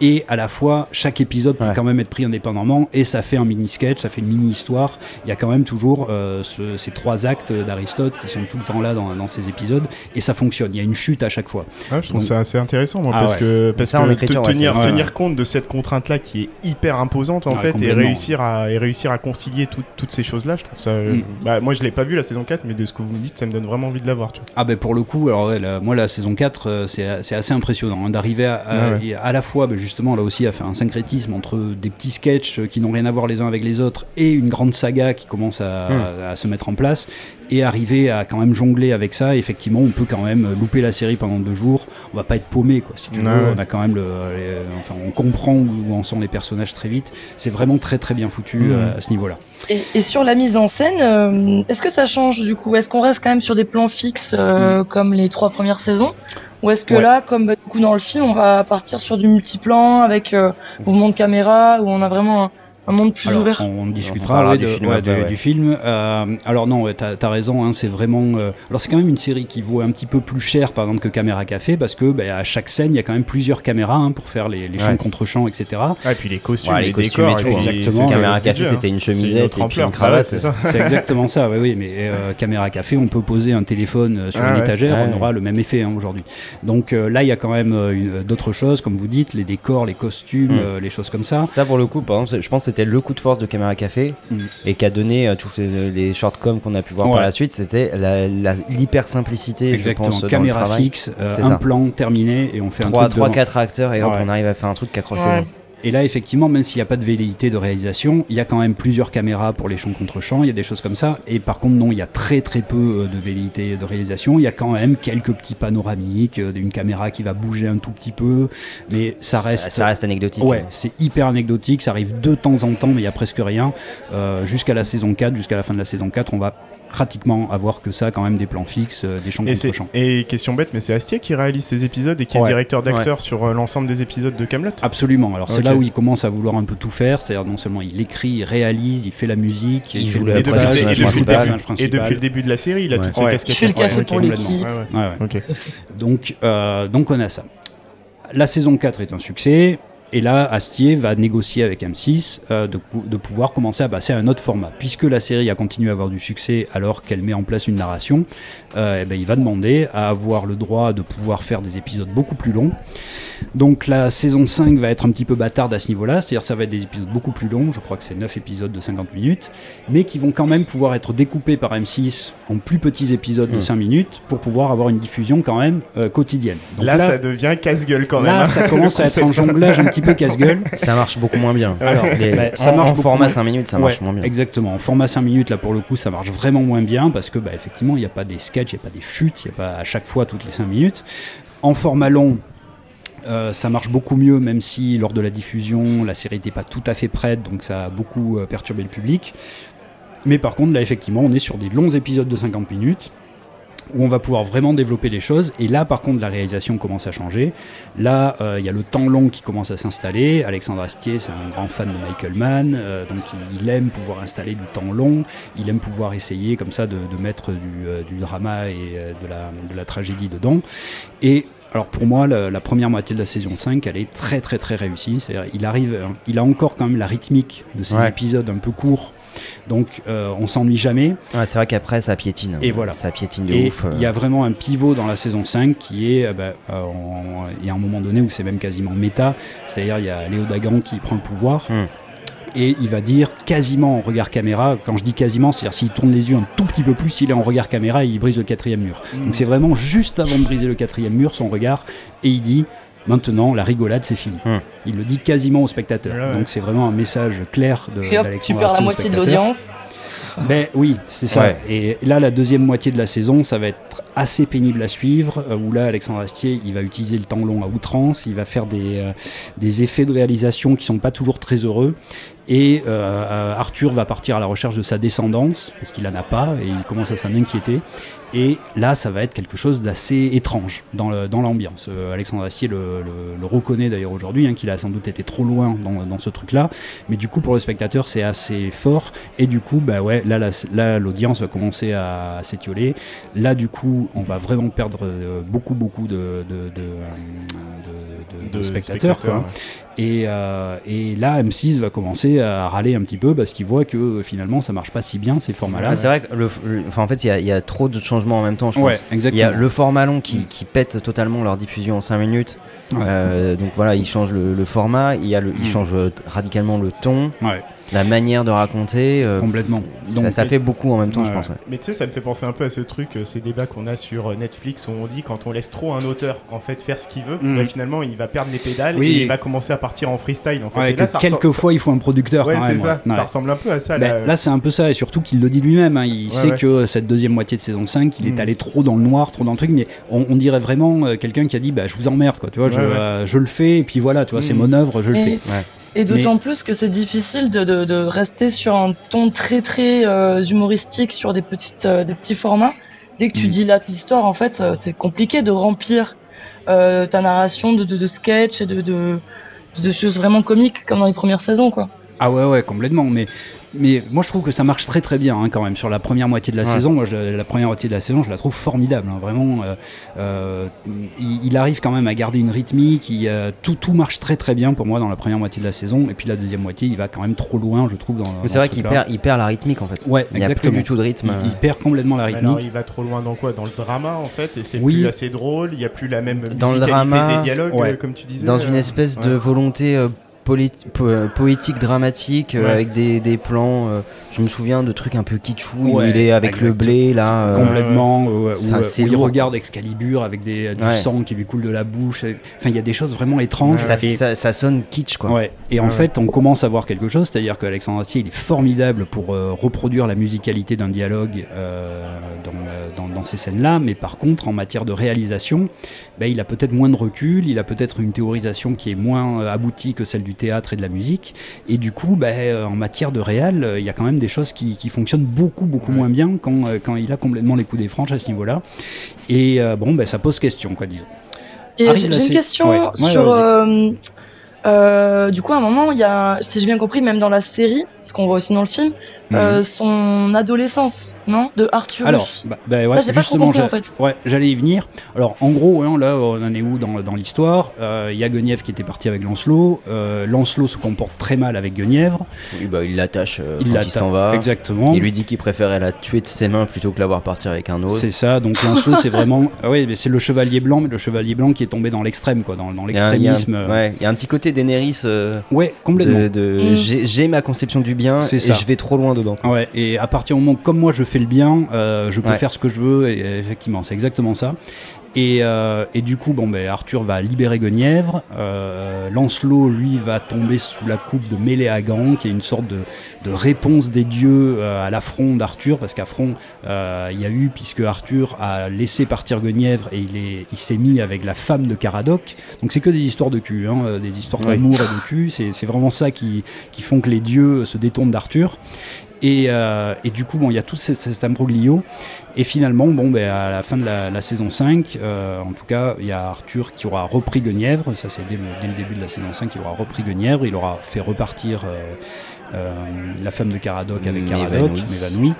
Et à la fois, chaque épisode peut Ouais. quand même être pris indépendamment et ça fait un mini-sketch, ça fait une mini-histoire. Il y a quand même toujours euh, ce- ces trois actes d'Aristote qui sont tout le temps là dans, dans ces épisodes et ça fonctionne. Il y a une chute à chaque fois. Ouais, je trouve Donc- ça assez intéressant, moi, Ah parce ouais. que, parce Ça, que écriture, te- ouais, tenir, tenir compte de cette contrainte-là qui est hyper imposante en fait, et réussir à, et réussir à concilier tout- toutes ces choses-là, je trouve ça. euh, Mm. bah, moi, je l'ai pas vu la saison 4, mais de ce que vous me dites, ça me donne vraiment envie de la voir. Tu vois. Ah ben pour le coup, alors la- moi la saison 4, euh, c'est assez impressionnant hein, d'arriver à, à, Ah à la fois ben, justement là aussi à faire un syncrétisme entre des petits sketchs qui n'ont rien à voir les uns avec les autres et une grande saga qui commence à, Hmm. à se mettre en place et arriver à quand même jongler avec ça. Effectivement, on peut quand même louper la série pendant deux jours. On va pas être paumé quoi. Si tu veux, on a quand même le, les- enfin on comprend où, où en sont les personnages très vite. C'est vraiment très très bien foutu euh, à ce niveau-là. Et, et sur la mise en scène, euh, est-ce que ça change du coup? Est-ce qu'on reste quand même sur des plans fixes euh, comme les trois premières saisons? Ou est-ce que Ouais. là, comme bah, du coup dans le film, on va partir sur du multiplan avec euh, mouvement de caméra où on a vraiment un, un monde plus Alors, ouvert on, On discutera du de- film ouais, après, du, ouais. du film. Euh, alors non, ouais, t'as as raison, hein, c'est vraiment. euh, alors c'est quand même une série qui vaut un petit peu plus cher, par exemple, que Caméra Café, parce que bah, à chaque scène, il y a quand même plusieurs caméras hein, pour faire les, les champs Ouais. contre champs, etc. Ah, et puis les costumes, Ouais, les, les costumes décors, et tout, Exactement. Caméra café, c'était une chemisette une et puis une cravate. c'est ça. C'est exactement ça, oui, oui. Mais euh, Caméra Café, on peut poser un téléphone euh, sur Ah une ouais. étagère, Ouais. on aura le même effet hein, aujourd'hui. Donc euh, là, il y a quand même d'autres choses, comme vous dites, les décors, les costumes, Mm. euh, les choses comme ça. Ça, pour le coup, par exemple, je pense que c'était le coup de force de Caméra Café Mm. et qui a donné euh, tous les, les shortcoms qu'on a pu voir Ouais. par la suite. C'était l'hyper simplicité, je Exactement. pense, dans le Caméra fixe, euh, C'est un ça. plan terminé et on fait un 3, truc devant. 4 acteurs et hop, on arrive à faire un truc qui accroche Ouais. Et là, effectivement, même s'il n'y a pas de velléité de réalisation, il y a quand même plusieurs caméras pour les champs contre champs, il y a des choses comme ça. Et par contre, non, il y a très très peu euh, de velléité de réalisation. Il y a quand même quelques petits panoramiques, euh, une caméra qui va bouger un tout petit peu, mais ça reste. Ça reste anecdotique. Ouais, c'est hyper anecdotique, ça arrive de temps en temps, mais il y a presque rien. Euh, jusqu'à la saison 4, jusqu'à la fin de la saison 4, on va pratiquement avoir que ça, quand même des plans fixes, euh, des champs Et, contre champs. et question bête, mais c'est Astier qui réalise ces épisodes et qui est directeur d'acteur sur euh, l'ensemble des épisodes de Camelot. Absolument. Alors c'est là où il commence à vouloir un peu tout faire. C'est-à-dire non seulement il écrit, il réalise, il fait la musique, Il joue le Et et et depuis le début de la série, il a Ouais. toutes ses Ouais. casquettes. Je fais le Ok, pour l'équipe. Ouais, ouais. Ouais, ouais. Ok. Donc, euh, donc on a ça. La saison 4 est un succès. Et là, Astier va négocier avec M6 euh, de, pou- de pouvoir commencer à passer à un autre format. Puisque la série a continué à avoir du succès alors qu'elle met en place une narration, euh, eh ben, il va demander à avoir le droit de pouvoir faire des épisodes beaucoup plus longs. Donc la saison 5 va être un petit peu bâtarde à ce niveau-là, c'est-à-dire ça va être des épisodes beaucoup plus longs, je crois que c'est 9 épisodes de 50 minutes, mais qui vont quand même pouvoir être découpés par M6 en plus petits épisodes de Mm. 5 minutes pour pouvoir avoir une diffusion quand même euh, quotidienne. Donc là, ça devient casse-gueule quand même. là, hein, ça commence à être un jonglage un petit peu casse-gueule. Ça marche beaucoup moins bien. Alors, Les- bah, ça en, marche en format moins- 5 minutes, ça marche Ouais, moins bien. Exactement. En format 5 minutes, là pour le coup, ça marche vraiment moins bien parce que, bah, effectivement, il n'y a pas des sketchs, il n'y a pas des chutes, il n'y a pas à chaque fois toutes les 5 minutes. En format long, euh, ça marche beaucoup mieux, même si lors de la diffusion, la série n'était pas tout à fait prête, donc ça a beaucoup euh, perturbé le public. Mais par contre, là, effectivement, on est sur des longs épisodes de 50 minutes où on va pouvoir vraiment développer les choses. Et là, par contre, la réalisation commence à changer. Là, euh, il y a le temps long qui commence à s'installer. Alexandre Astier, c'est un grand fan de Michael Mann, euh, donc il, aime pouvoir installer du temps long. Il aime pouvoir essayer comme ça de, de mettre du, euh, du drama et de, la, de la tragédie dedans. Et alors pour moi, la, la première moitié de la saison 5, elle est très très très réussie. C'est-à-dire, il arrive, hein, il a encore quand même la rythmique de ces Ouais. épisodes un peu courts, donc euh, on s'ennuie jamais. Ouais, c'est vrai qu'après, ça piétine. Et voilà. Ça piétine de Et ouf. euh. il y a vraiment un pivot dans la saison 5 qui est, euh, bah, il y a un moment donné où c'est même quasiment méta, c'est-à-dire il y a Léo Dagan qui prend le pouvoir. Hmm. Et il va dire quasiment en regard caméra, quand je dis quasiment, c'est-à-dire s'il tourne les yeux un tout petit peu plus, il est en regard caméra et il brise le quatrième mur. Mm. Donc c'est vraiment juste avant de briser le quatrième mur, son regard, et il dit maintenant la rigolade c'est fini. Hmm. Il le dit quasiment au spectateur. Ouais, ouais. Donc c'est vraiment un message clair de tu d'Alexandre perds la moitié de l'audience. Ben oui, c'est ça. Ouais. Et là, la deuxième moitié de la saison, ça va être assez pénible à suivre. euh, Où là, Alexandre Astier, il va utiliser le temps long à outrance. Il va faire des, euh, des effets de réalisation qui sont pas toujours très heureux. Et euh, Arthur va partir à la recherche de sa descendance parce qu'il en a pas et il commence à s'en inquiéter. Et là, ça va être quelque chose d'assez étrange dans l'ambiance. Alexandre Astier le, reconnaît d'ailleurs aujourd'hui, hein, qu'il a sans doute été trop loin dans, ce truc-là. Mais du coup, pour le spectateur, c'est assez fort. Et du coup, bah ouais, là, l'audience va commencer à, s'étioler. Là, du coup, on va vraiment perdre euh, beaucoup, beaucoup de, de, de, de- de- de spectateurs. quoi. Et, euh, et là, M6 va commencer à râler un petit peu parce qu'il voit que euh, finalement, ça marche pas si bien ces formats-là. Ah, c'est vrai que le, le- enfin, en fait, il y, a- il y a trop de changements en même temps, je Ouais, pense. Il y exactement. a le format long qui, qui pète totalement leur diffusion en 5 minutes. Ouais. Euh, donc voilà, ils changent le, le format, il y a ils Mm. changent radicalement le ton, Ouais, la manière de raconter. euh, complètement. ça, Donc, ça fait beaucoup en même temps, je pense. ouais. Mais tu sais, ça me fait penser un peu à ce truc, euh, ces débats qu'on a sur euh, Netflix où on dit quand on laisse trop un auteur en fait faire ce qu'il veut, Mhm. bah, finalement il va perdre les pédales Oui. et il va commencer à partir en freestyle en fait. Ouais, Et là, que ça ressemble- quelquefois, il faut un producteur Ouais, quand même. ça. ouais. Ça Ouais. ressemble un peu à ça. Ben, là. là, c'est un peu ça, et surtout qu'il le dit lui-même. hein. Il Ouais, sait ouais. que cette deuxième moitié de saison 5, il est Mm. allé trop dans le noir, trop dans le truc, mais on, on dirait vraiment quelqu'un qui a dit bah, Je vous emmerde, quoi, tu vois, je, euh, je le fais, et puis voilà, tu vois, c'est Mm. mon œuvre, je le fais. Et d'autant plus que c'est difficile de, de, de rester sur un ton très très euh, humoristique sur des petites euh, des petits formats. Dès que tu Mm. dilates l'histoire, en fait, euh, c'est compliqué de remplir euh, ta narration de, de, de sketch et de, de, de choses vraiment comiques comme dans les premières saisons, quoi. Ah ouais, ouais, complètement. Mais, mais moi, je trouve que ça marche très très bien hein, quand même sur la première moitié de la Ouais. saison. Moi, je- la première moitié de la saison, je la trouve formidable. hein, vraiment, euh, euh, il, il arrive quand même à garder une rythmique. il, euh, tout, tout marche très très bien pour moi dans la première moitié de la saison. Et puis la deuxième moitié, il va quand même trop loin, je trouve. Dans, Mais dans c'est vrai ce qu'il perd, il perd la rythmique en fait. Ouais, il n'y a plus du tout de rythme. Il, il perd complètement la rythmique. Alors il va trop loin dans quoi? Dans le drama en fait et c'est Oui. plus assez drôle, il n'y a plus la même Dans le drama, des dialogues ouais. comme tu disais. dans une espèce de ouais. volonté poétique, dramatique, euh, Ouais. avec des, des plans. euh, je me souviens de trucs un peu kitschou, où il est avec le blé là. euh, complètement où, il regarde Excalibur avec des, du sang qui lui coule de la bouche enfin il y a des choses vraiment étranges ça, et, ça, ça sonne kitsch quoi. ouais. et en fait on commence à voir quelque chose c'est à dire qu'Alexandre Astier il est formidable pour euh, reproduire la musicalité d'un dialogue euh, dans, dans, dans ces scènes là mais par contre en matière de réalisation ben, il a peut-être moins de recul il a peut-être une théorisation qui est moins euh, aboutie que celle du théâtre et de la musique. Et du coup ben, euh, en matière de réal euh, il y a quand même des choses qui, qui fonctionnent beaucoup beaucoup moins bien quand, quand il a complètement les coups des franches à ce niveau là et bon ben ça pose question quoi disons. J'ai une question Ouais. Ouais, sur ouais, euh, Euh, du coup, à un moment, il y a, si j'ai bien compris, même dans la série, ce qu'on voit aussi dans le film, euh, son adolescence, non, de Arthur. Alors, bah, bah ouais, Ça, pas justement, compris, en fait. ouais, j'allais y venir. Alors, en gros, hein, là, on en est où dans, dans l'histoire? Euh, Il y a Guenièvre qui était parti avec Lancelot. Euh, Lancelot se comporte très mal avec Guenièvre. Oui, bah, il l'attache euh, Il quand il s'en va. Exactement. Il lui dit qu'il préférait la tuer de ses mains plutôt que la voir partir avec un autre. C'est ça, donc Lancelot, c'est vraiment. Ah oui, mais c'est le chevalier blanc, mais le chevalier blanc qui est tombé dans l'extrême, quoi, dans, dans il y l'extrémisme. euh, ouais, il y a un petit côté Daenerys euh, Ouais, complètement. de, de- Mm. j'ai ma conception du bien C'est et ça. je vais trop loin dedans. Ouais, et à partir du moment où, comme moi, je fais le bien, euh, je peux Ouais. faire ce que je veux, et effectivement, c'est exactement ça. Et, euh, et du coup, bon, ben, Arthur va libérer Guenièvre. Euh, Lancelot, lui, va tomber sous la coupe de Méléagant, qui est une sorte de, de réponse des dieux euh, à l'affront d'Arthur, parce qu'affront, il y a eu, puisque Arthur a laissé partir Guenièvre et il est- il s'est mis avec la femme de Caradoc. Donc c'est que des histoires de cul, hein, des histoires Oui. d'amour et de cul. C'est c'est vraiment ça qui, qui font que les dieux se détournent d'Arthur. Et, euh, et du coup, bon, il y a tout cet, cet. Et finalement, bon, ben, à la fin de la, la saison 5, euh, en tout cas, il y a Arthur qui aura repris Guenièvre. Ça, c'est dès le, dès le début de la saison 5 qu'il aura repris Guenièvre. Il aura fait repartir euh, la femme de Caradoc avec Caradoc, M'évanouit. m'évanouit.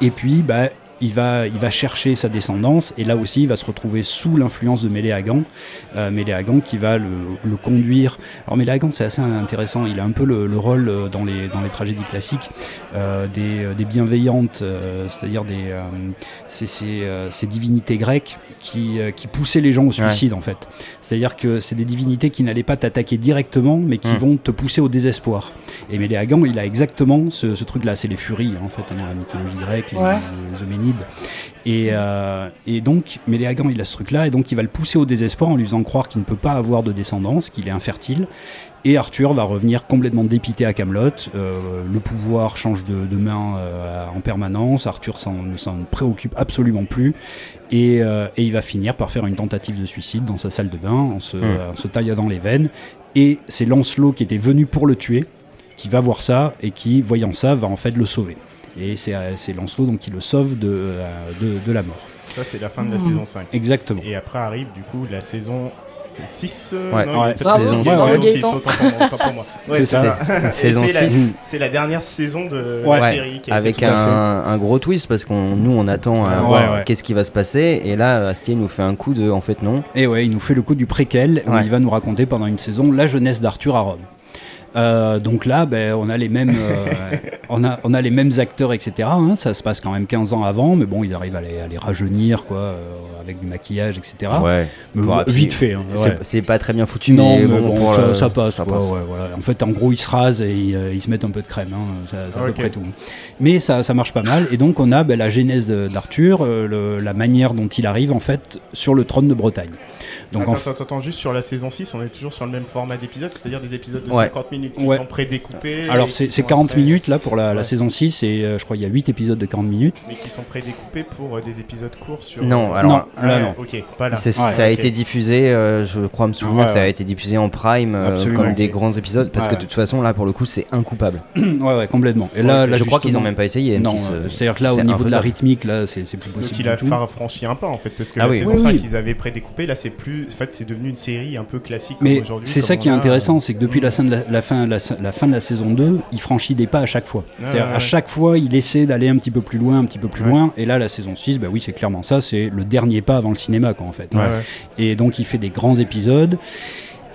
Et puis, bah, il va, il va chercher sa descendance, et là aussi, il va se retrouver sous l'influence de Méléagant, euh, Méléagant qui va le, le conduire. Alors Méléagant, c'est assez intéressant, il a un peu le, le rôle euh, dans les, dans les tragédies classiques euh, des, euh, des bienveillantes, euh, c'est-à-dire des, euh, ces, ces, ces divinités grecques qui, euh, qui poussaient les gens au suicide, en fait. C'est-à-dire que c'est des divinités qui n'allaient pas t'attaquer directement, mais qui Mm. vont te pousser au désespoir. Et Méléagant, il a exactement ce, ce truc-là, c'est les furies, en fait, hein, dans la mythologie grecque, les, Ouais. les Et, euh, et donc, Méléagant, il a ce truc-là, et donc il va le pousser au désespoir en lui faisant croire qu'il ne peut pas avoir de descendance, qu'il est infertile. Et Arthur va revenir complètement dépité à Camelot. le pouvoir change de, de main euh, en permanence. Arthur s'en- ne s'en préoccupe absolument plus. Et, euh, et il va finir par faire une tentative de suicide dans sa salle de bain en se, en se taillant dans les veines. Et c'est Lancelot qui était venu pour le tuer, qui va voir ça et qui, voyant ça, va en fait le sauver. Et c'est euh, c'est Lancelot donc, qui le sauve de, euh, de, de la mort. Ça, c'est la fin de la Mmh. saison 5. Exactement. Et après arrive du coup la saison 6. Ouais. non, Ouais, saison saison Bravo, 6, Gaëtan. autant pour moi. autant pour moi. Ouais, C'est c'est ça. ça. Et Saison c'est la- 6. C'est la dernière saison de Ouais. la série. qui a été Avec un, un gros twist parce qu'on nous on attend à Ouais, voir ouais. qu'est-ce qui va se passer et là Astier nous fait un coup de en fait non. Et ouais, il nous fait le coup du préquel où Ouais. il va nous raconter pendant une saison la jeunesse d'Arthur à Rome. Euh, donc là, ben, on a les mêmes, euh, on a, on a les mêmes acteurs, etc. hein. Ça se passe quand même 15 ans avant, mais bon, ils arrivent à les, rajeunir, quoi, euh, avec du maquillage, etc. ouais. Mais Bon, vite fait. hein, C'est- ouais. C'est pas très bien foutu Non, mais, mais bon, ça, passe. ça quoi, passe. ouais, voilà. En fait, en gros, ils se rasent et ils, euh, ils se mettent un peu de crème. hein. Ça- C'est à peu près tout. Mais ça, ça marche pas mal. Et donc, on a ben, la genèse de- d'Arthur, euh, le- la manière dont il arrive, en fait, sur le trône de Bretagne. Donc, attends, en attends, attends, juste sur la saison 6, on est toujours sur le même format d'épisode, c'est-à-dire des épisodes de Ouais. 50 minutes qui Ouais. sont prédécoupés. Alors c'est qui c'est sont 40 après- minutes là pour la, saison 6 et euh, je crois qu'il y a 8 épisodes de 40 minutes. Mais qui sont prédécoupés pour euh, des épisodes courts sur. Non, alors- Non, là ouais, non. Ok, pas là. Ouais, ça a été diffusé, euh, je crois me souvenir Ouais, que ça a été diffusé en prime euh, comme des grands épisodes parce Ouais. que de toute façon là pour le coup c'est incoupable. ouais ouais complètement. Et là, là je crois qu'ils justement- ont même pas essayé Non, M6. euh, c'est-à-dire que là au niveau de la rythmique là c'est c'est plus possible. Donc il a franchi un pas en fait, parce que Ah la oui. saison Oui, 5 oui. ils avaient prédécoupé, là c'est plus. En fait, c'est devenu une série un peu classique Mais c'est ça qui est intéressant, c'est que depuis Mm. la, fin de la, la fin, la, la fin de la saison 2, il franchit des pas à chaque fois. C'est-à-dire à chaque fois, il essaie d'aller un petit peu plus loin, un petit peu plus loin. Et là, la saison 6, bah oui, c'est clairement ça, c'est le dernier pas avant le cinéma, quoi, en fait. Ouais, ouais. Et donc, il fait des grands épisodes.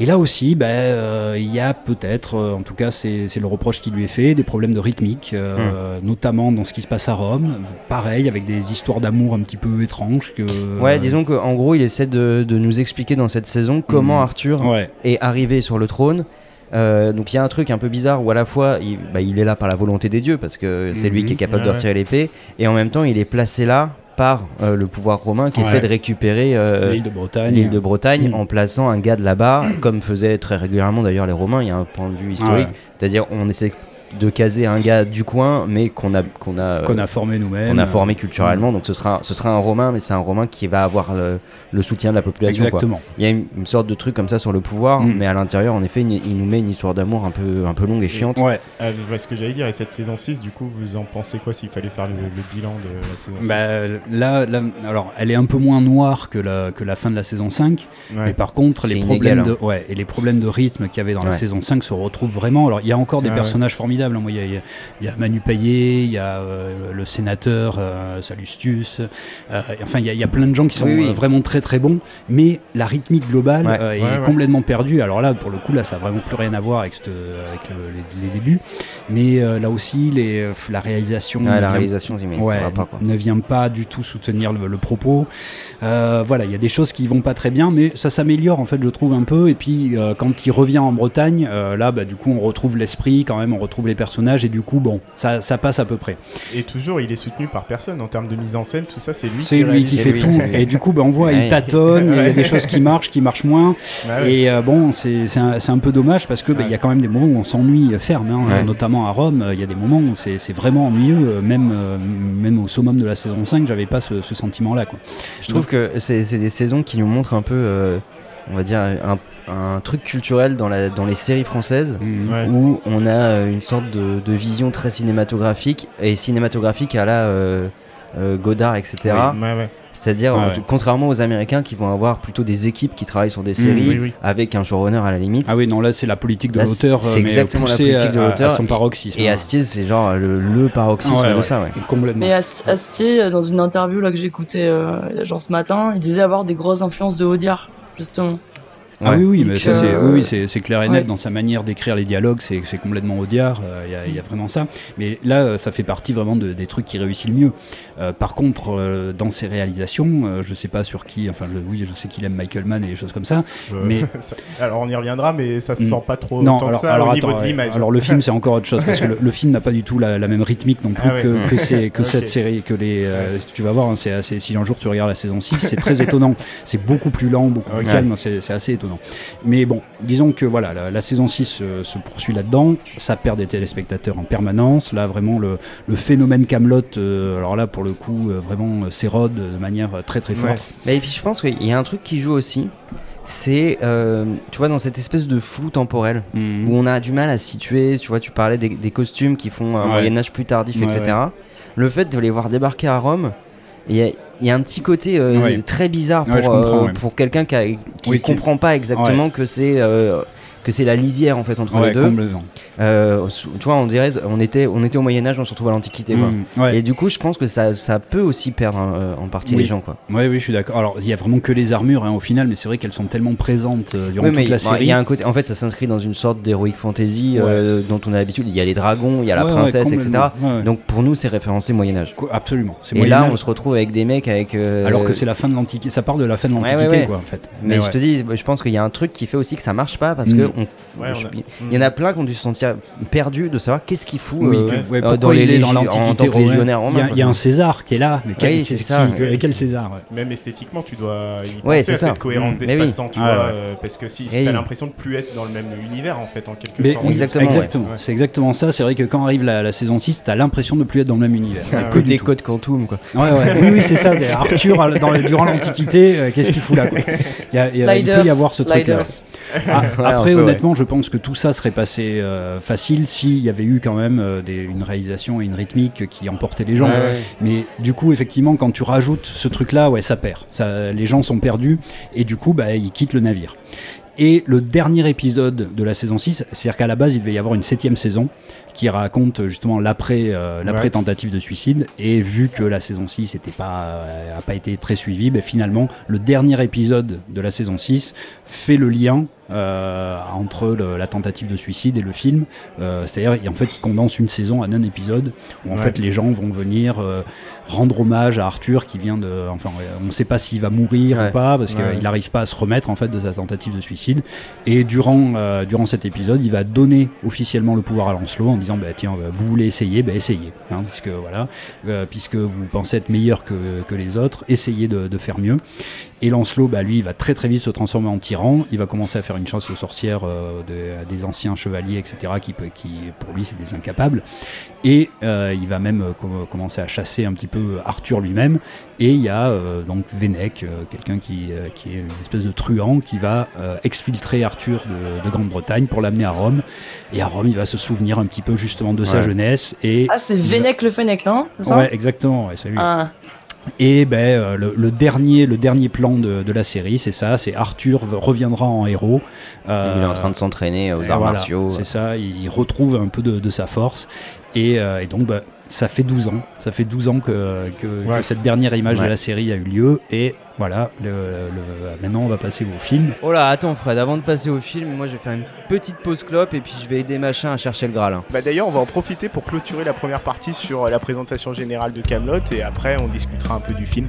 Et là aussi, bah, euh, il y a peut-être, euh, en tout cas c'est c'est le reproche qui lui est fait, des problèmes de rythmique, euh, Hmm. notamment dans ce qui se passe à Rome. Pareil, avec des histoires d'amour un petit peu étranges. Que, Ouais, disons qu'en gros il essaie de, de nous expliquer dans cette saison comment Mhm. Arthur Ouais, est arrivé sur le trône. Euh, donc il y a un truc un peu bizarre où à la fois il, bah, il est là par la volonté des dieux parce que c'est lui Mhm. qui est capable Ouais, de retirer l'épée et en même temps il est placé là par euh, le pouvoir romain qui Ouais. essaie de récupérer euh, l'île de Bretagne. l'île de Bretagne Mhm. en plaçant un gars de là-bas comme faisaient très régulièrement d'ailleurs les Romains il y a un point de vue historique Ouais. c'est-à-dire on essaie de caser un gars du coin, mais qu'on a qu'on a euh, Qu'on a formé nous-mêmes. qu'on a formé culturellement. Donc ce sera ce sera un romain, mais c'est un romain qui va avoir le, le soutien de la population. quoi. Exactement. Il y a une, une sorte de truc comme ça sur le pouvoir, Mm. mais à l'intérieur, en effet, il, il nous met une histoire d'amour un peu un peu longue et chiante. Ouais. Vois ce que j'allais dire. Et cette saison 6, du coup, vous en pensez quoi s'il fallait faire le, le bilan de la saison 6 Bah, là, là, alors, elle est un peu moins noire que la, que la fin de la saison 5, Ouais. mais par contre, les inégal, problèmes, de, ouais, et les problèmes de rythme qu'il y avait dans la saison 5 se retrouvent vraiment. Alors, il y a encore des Ah ouais. personnages formidables. Moi, il y a, y y Manu Payet, il y a euh, le sénateur euh, Salustius. euh, enfin, il y, a, il y a plein de gens qui sont Oui, oui. euh, vraiment très très bons, mais la rythmique globale Ouais. euh, est Ouais, ouais. complètement perdue. Alors là, pour le coup, là, ça a vraiment plus rien à voir avec, cette- avec le- les, les débuts. Mais euh, là aussi, les, la réalisation. Ouais, la vient- réalisation, mais ouais, ça va pas quoi. ne vient pas du tout soutenir le, le propos. Euh, voilà, il y a des choses qui vont pas très bien, mais ça s'améliore en fait, je trouve un peu. Et puis euh, quand il revient en Bretagne, euh, là, bah, du coup, on retrouve l'esprit quand même, on retrouve les personnages et du coup, bon, ça, ça passe à peu près. Et toujours, il est soutenu par personne en termes de mise en scène, tout ça, c'est lui C'est lui qui fait lui, tout. Et du coup, bah, on voit, Ouais. il tâtonne, il y a des choses qui marchent, qui marchent moins. Ouais, ouais. Et euh, bon, c'est c'est un, un peu dommage parce que bah, il y a quand même des moments où on s'ennuie ferme, hein, Ouais. notamment à Rome. Il y a des moments où c'est c'est vraiment ennuyeux, euh, même, euh, même au summum de la saison 5, j'avais pas ce, ce sentiment-là. quoi. Je trouve que c'est c'est des saisons qui nous montrent un peu, euh, on va dire, un, un truc culturel dans, la, dans les séries françaises. Ouais. Où on a euh, une sorte de, de vision très cinématographique et cinématographique à la euh, euh, Godard, etc. Ouais, ouais. C'est-à-dire, Ouais, ouais. contrairement aux Américains qui vont avoir plutôt des équipes qui travaillent sur des séries oui, oui. avec un showrunner à la limite. Ah oui, non, là c'est la politique de l'auteur, c'est exactement la poussée politique de l'auteur. son paroxysme. Et hein. Astier, c'est genre le, le paroxysme Ouais, de ouais. ça, ouais. Complètement. Mais Ast- Astier, dans une interview là que j'écoutais euh, genre ce matin, il disait avoir des grosses influences de Audiard, justement. Ah Ouais. oui, oui, mais ça c'est euh, oui, oui, c'est c'est clair et net ouais. dans sa manière d'écrire les dialogues, c'est c'est complètement Audiard, euh, il y, a- il y a vraiment ça. Mais là, euh, ça fait partie vraiment de- des trucs qui réussissent le mieux. Euh, par contre, euh, dans ses réalisations, euh, je sais pas sur qui, enfin je- oui, je sais qu'il aime Michael Mann et des choses comme ça. Mais- ça- alors on y reviendra, mais ça se Mm. sent pas trop non, autant alors, que ça alors au niveau attends, de l'image. alors le film c'est encore autre chose parce que le, le film n'a pas du tout la, la même rythmique non plus Ah ouais. que, cette série, que les. euh, Tu vas voir, hein, c'est assez- si un jour tu regardes la saison 6, c'est très étonnant. C'est beaucoup plus lent, beaucoup plus calme, c'est c'est assez étonnant. Mais bon, disons que voilà, la, la saison 6 euh, se poursuit là-dedans, ça perd des téléspectateurs en permanence. Là, vraiment, le, le phénomène Camelot, alors là, pour le coup, euh, vraiment euh, s'érode de manière euh, très très forte. Ouais. Et puis je pense qu'il y a un truc qui joue aussi, c'est, euh, tu vois, dans cette espèce de flou temporel, Mhm. où on a du mal à situer, tu vois, tu parlais des, des costumes qui font un Ouais. Moyen-Âge plus tardif, Ouais, etc. Le fait de les voir débarquer à Rome, il y a, il y a un petit côté euh, très bizarre pour, Ouais, euh, ouais. pour quelqu'un qui, a- qui Oui, qui- comprend pas exactement que c'est euh, que c'est la lisière en fait entre Ouais, les deux. complètement. Euh, tu vois, on dirait, on était, on était au Moyen Âge, on se retrouve à l'Antiquité. Ouais. Et du coup, je pense que ça, ça peut aussi perdre euh, en partie Oui. les gens, quoi. Ouais, oui, je suis d'accord. Alors, il y a vraiment que les armures hein, au final, mais c'est vrai qu'elles sont tellement présentes euh, durant Oui, mais toute la bon, série. il y a un côté, en fait, ça s'inscrit dans une sorte d'héroïque fantasy euh, dont on a l'habitude. Il y a les dragons, il y a la princesse, etc. Donc pour nous, c'est référencé Moyen Âge. Absolument. Et Moyen là, on se retrouve avec des mecs avec. alors que c'est la fin de l'Antiquité. Ça part de la fin de l'Antiquité, quoi, en fait. Mais, ouais. je te dis, je pense qu'il y a un truc qui fait aussi que ça marche pas parce Mm. que on- Ouais, je- on a- il y en a plein qui ont dû se sentir perdus de savoir qu'est-ce qu'il fout Oui, euh, ouais, euh, dans les l'Antiquité légionnaire Il y, a, romain. il y a un César qui est là, mais quel, Oui, qu'est-ce c'est ça. qui- Ouais, quel c'est- César ouais. Même esthétiquement, tu dois y Ouais, penser c'est à ça. cette cohérence Mm. Mais d'espace-temps, tu vois, ouais. euh, parce que si t'as l'impression de plus être dans le même univers, en fait, en quelque Mais sorte. Exactement, exactement. ouais. C'est exactement ça. C'est vrai que quand arrive la, la saison 6, t'as l'impression de plus être dans le même univers. Que Côté du tout. code quantum, quoi. Oui, oui, c'est ça. Arthur, durant l'Antiquité, euh, qu'est-ce qu'il fout là il, y a- peut y avoir ce truc-là. Ah, après, honnêtement, je pense que tout ça serait passé euh, facile s'il y avait eu quand même euh, des- une réalisation et une rythmique qui emportaient les gens. Ouais. Mais du coup, effectivement, quand tu rajoutes ce truc-là, ouais, ça perd. Ça, les gens sont perdus et du coup, bah, ils quittent le navire. Et le dernier épisode de la saison 6, c'est-à-dire qu'à la base, il devait y avoir une septième saison qui raconte justement l'après euh, Ouais. tentative de suicide. Et vu que la saison 6 n'a pas, euh, a pas été très suivie, ben, finalement, le dernier épisode de la saison 6 fait le lien euh, entre le- la tentative de suicide et le film. Euh, C'est-à-dire, en fait, il condense une saison en un épisode où en Ouais. fait les gens vont venir euh, rendre hommage à Arthur qui vient de. Enfin, on ne sait pas s'il va mourir Ouais. ou pas parce Ouais. qu'il n'arrive pas à se remettre en fait de sa tentative de suicide. Et durant, euh, durant cet épisode, il va donner officiellement le pouvoir à Lancelot en disant bah, tiens, euh, vous voulez essayer, bah, essayez. Hein, puisque, voilà, euh, puisque vous pensez être meilleur que, que les autres, essayez de, de faire mieux. Et Lancelot, bah, lui, il va très très vite se transformer en tyran. Il va commencer à faire une chasse aux sorcières euh, de- à des anciens chevaliers, etc., qui, peut- qui pour lui, c'est des incapables. Et euh, il va même euh, com- commencer à chasser un petit peu Arthur lui-même. Et il y a euh, donc Vénec, euh, quelqu'un qui, qui est une espèce de truand, qui va exfiltrer Arthur de, de Grande-Bretagne pour l'amener à Rome. Et à Rome, il va se souvenir un petit peu justement de sa jeunesse. Et Ah, c'est il va- le Fennec, non? Ça? Ouais, exactement, ouais, c'est lui. Ah. Et ben, euh, le, le dernier, le dernier plan de, de la série, c'est ça, c'est Arthur reviendra en héros. Euh, Il est en train de s'entraîner aux arts voilà, martiaux. C'est ça, il retrouve un peu de, de sa force. Et, euh, et donc, bah, ça fait 12 ans. Ça fait 12 ans que, que- Ouais. que cette dernière image de la série a eu lieu. Et voilà, le, le- maintenant on va passer au film. Oh là, attends Fred, avant de passer au film, moi je vais faire une petite pause clope et puis je vais aider machin à chercher le Graal. hein. Bah d'ailleurs, on va en profiter pour clôturer la première partie sur la présentation générale de Camelot et après on discutera un peu du film.